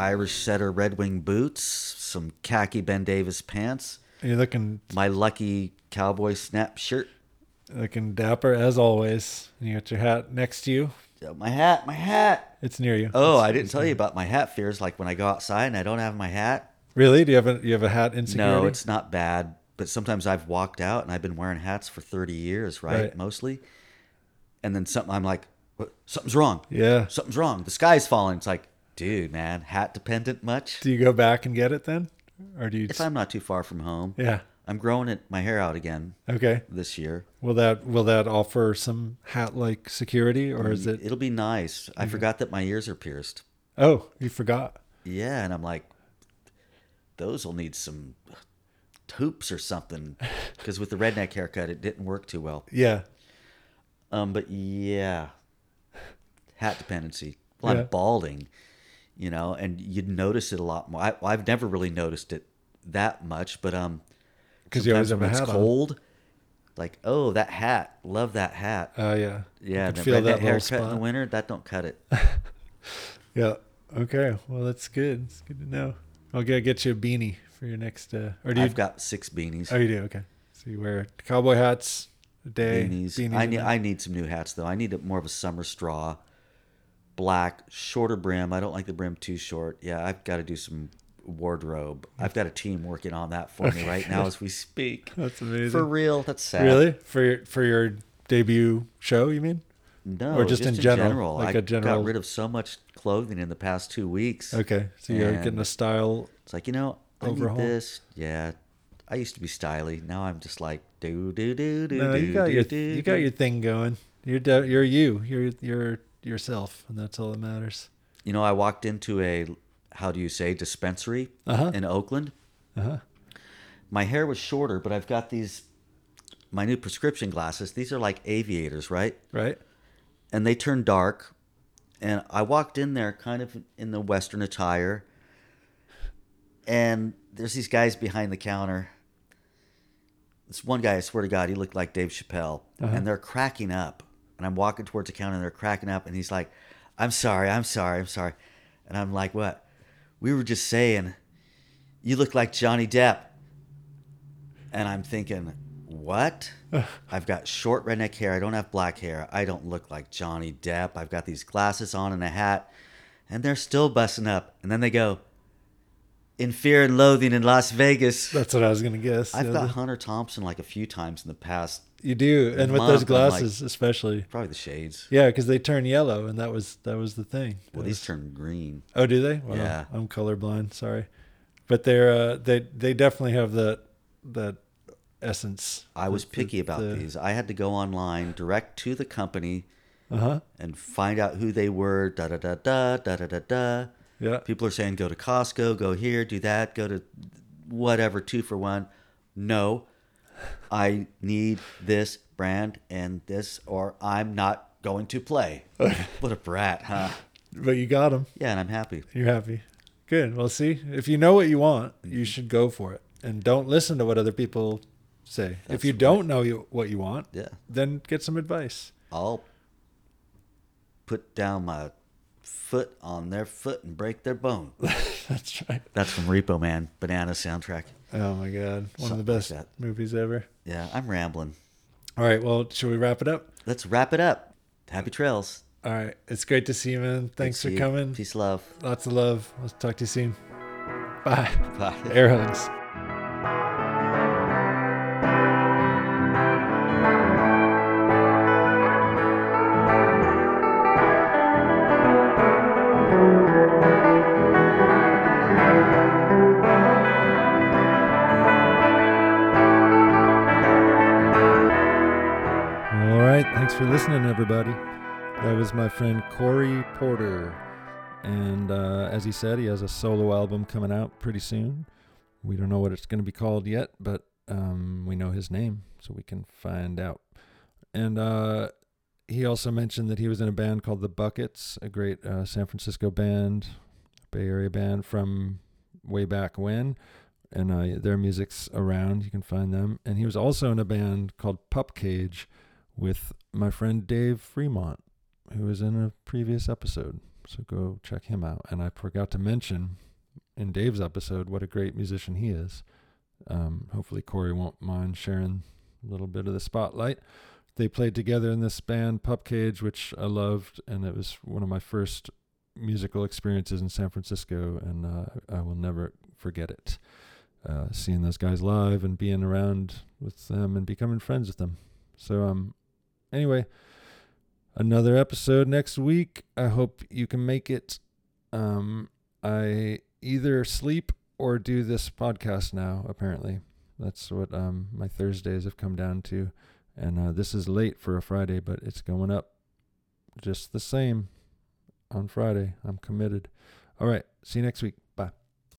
[SPEAKER 2] Irish Setter Red Wing boots, some khaki Ben Davis pants,
[SPEAKER 1] You're looking
[SPEAKER 2] my lucky cowboy snap shirt,
[SPEAKER 1] looking dapper as always. You got your hat next to you.
[SPEAKER 2] my hat, my hat.
[SPEAKER 1] It's near you.
[SPEAKER 2] Oh,
[SPEAKER 1] It's-
[SPEAKER 2] I didn't tell you about my hat fears. Like when I go outside and I don't have my hat.
[SPEAKER 1] Really? Do you have a you have a hat insecurity?
[SPEAKER 2] No, it's not bad. But sometimes I've walked out and I've been wearing hats for 30 years, right?
[SPEAKER 1] Right.
[SPEAKER 2] Mostly. And then something, I'm like, what? something's wrong.
[SPEAKER 1] yeah.
[SPEAKER 2] Something's wrong. The sky's falling. It's like, dude, man, hat dependent much?
[SPEAKER 1] Do you go back and get it then, or do you?
[SPEAKER 2] If
[SPEAKER 1] Just,
[SPEAKER 2] I'm not too far from home,
[SPEAKER 1] yeah.
[SPEAKER 2] I'm growing it, my hair out again
[SPEAKER 1] Okay.
[SPEAKER 2] this year.
[SPEAKER 1] Will that will that offer some hat like security, or is it?
[SPEAKER 2] It'll be nice. I forgot that my ears are pierced.
[SPEAKER 1] Oh, you forgot.
[SPEAKER 2] Yeah, and I'm like, those will need some hoops or something, because with the redneck haircut, it didn't work too well.
[SPEAKER 1] Yeah.
[SPEAKER 2] Um, but yeah, hat dependency. Well,
[SPEAKER 1] Yeah.
[SPEAKER 2] I'm balding, you know, and you'd notice it a lot more. I, I've never really noticed it that much, but um,
[SPEAKER 1] 'Cause you always have a hat
[SPEAKER 2] it's
[SPEAKER 1] on.
[SPEAKER 2] cold, like oh that hat, love that hat.
[SPEAKER 1] Oh yeah.
[SPEAKER 2] yeah,
[SPEAKER 1] You can feel that little
[SPEAKER 2] haircut in the winter that don't cut it.
[SPEAKER 1] Yeah. Okay. Well, that's good. It's good to know. I'll get get you a beanie for your next. Uh, or do you?
[SPEAKER 2] I've got six beanies.
[SPEAKER 1] oh, you do. Okay. So you wear cowboy hats a day.
[SPEAKER 2] beanies.
[SPEAKER 1] beanies
[SPEAKER 2] I need? I need some new hats though. I need a, more of a summer straw, black, shorter brim. I don't like the brim too short. Yeah, I've got to do some wardrobe. I've got a team working on that for me right now as we speak.
[SPEAKER 1] That's amazing.
[SPEAKER 2] For real, that's sad.
[SPEAKER 1] Really? For your for your debut show, you mean?
[SPEAKER 2] No,
[SPEAKER 1] Or just in general, like
[SPEAKER 2] I
[SPEAKER 1] a general-
[SPEAKER 2] got rid of so much clothing in the past two weeks.
[SPEAKER 1] Okay. So you're getting a style.
[SPEAKER 2] It's like you know, I
[SPEAKER 1] Overhaul.
[SPEAKER 2] need this. Yeah, I used to be styly. Now I'm just like do do do do
[SPEAKER 1] No,
[SPEAKER 2] do
[SPEAKER 1] you got
[SPEAKER 2] do,
[SPEAKER 1] your
[SPEAKER 2] do,
[SPEAKER 1] you got your thing going. You're de- you're you. You're you're yourself, and that's all that matters.
[SPEAKER 2] You know, I walked into a how do you say dispensary
[SPEAKER 1] Uh-huh.
[SPEAKER 2] in Oakland.
[SPEAKER 1] Uh huh.
[SPEAKER 2] My hair was shorter, but I've got these my new prescription glasses. These are like aviators, right?
[SPEAKER 1] Right.
[SPEAKER 2] And they turn dark. And I walked in there kind of in the western attire. And there's these guys behind the counter. This one guy, I swear to God, he looked like Dave Chappelle.
[SPEAKER 1] Uh-huh.
[SPEAKER 2] And they're cracking up. And I'm walking towards the counter and they're cracking up. And he's like, I'm sorry, I'm sorry, I'm sorry. And I'm like, what? We were just saying, you look like Johnny Depp. And I'm thinking, what? I've got short redneck hair. I don't have black hair. I don't look like Johnny Depp. I've got these glasses on and a hat. And they're still busting up. And then they go, in fear and loathing in Las Vegas.
[SPEAKER 1] That's what I was gonna guess.
[SPEAKER 2] I've got Hunter Thompson like a few times in the past.
[SPEAKER 1] You do, and with
[SPEAKER 2] month,
[SPEAKER 1] those
[SPEAKER 2] I'm like-
[SPEAKER 1] glasses especially.
[SPEAKER 2] Probably the shades.
[SPEAKER 1] Yeah, because they turn yellow, and that was that was the thing.
[SPEAKER 2] Well,
[SPEAKER 1] That
[SPEAKER 2] these turn green.
[SPEAKER 1] Oh, do they? Well,
[SPEAKER 2] Yeah.
[SPEAKER 1] I'm colorblind. Sorry, but they're uh, they they definitely have that that essence.
[SPEAKER 2] I was picky about these. I had to go online, direct to the company,
[SPEAKER 1] Uh huh.
[SPEAKER 2] and find out who they were. Da da da da da da da da.
[SPEAKER 1] Yeah.
[SPEAKER 2] People are saying go to Costco, go here, do that, go to whatever, two for one. No, I need this brand and this, or I'm not going to play. what a brat, huh?
[SPEAKER 1] But you got them.
[SPEAKER 2] Yeah, and I'm happy.
[SPEAKER 1] You're happy. Good. Well, see, if you know what you want, you mm-hmm. should go for it, and don't listen to what other people say. if you
[SPEAKER 2] right.
[SPEAKER 1] don't know you, what you want,
[SPEAKER 2] Yeah.
[SPEAKER 1] then get some advice.
[SPEAKER 2] I'll put down my foot on their foot and break their bone.
[SPEAKER 1] That's right.
[SPEAKER 2] That's from Repo Man, Banana soundtrack.
[SPEAKER 1] Oh my God, one of the best
[SPEAKER 2] that.
[SPEAKER 1] movies ever.
[SPEAKER 2] Yeah, I'm rambling.
[SPEAKER 1] All right. Well, should we wrap it up?
[SPEAKER 2] Let's wrap it up. Happy trails.
[SPEAKER 1] All right. It's great to see you, man. Thanks for
[SPEAKER 2] you.
[SPEAKER 1] coming.
[SPEAKER 2] Peace, love.
[SPEAKER 1] Lots of love. I'll talk to you soon. Bye.
[SPEAKER 2] Bye.
[SPEAKER 1] Air hugs. Listening, everybody. That was my friend Corey Porter. And uh, as he said, he has a solo album coming out pretty soon. We don't know what it's going to be called yet, but um, we know his name, so we can find out. And uh, he also mentioned that he was in a band called The Buckets, a great uh, San Francisco band, Bay Area band from way back when. And uh, their music's around. You can find them. And he was also in a band called Pup Cage with my friend Dave Fremont, who was in a previous episode. So go check him out. And I forgot to mention in Dave's episode what a great musician he is. Um, hopefully, Corey won't mind sharing a little bit of the spotlight. They played together in this band, Pup Cage, which I loved, and it was one of my first musical experiences in San Francisco, and uh, I will never forget it. Uh, seeing those guys live and being around with them and becoming friends with them. So, um, anyway, another episode next week. I hope you can make it. Um, I either sleep or do this podcast now. Apparently, that's what um my Thursdays have come down to, and uh, this is late for a Friday, but it's going up just the same on Friday. I'm committed. All right, see you next week.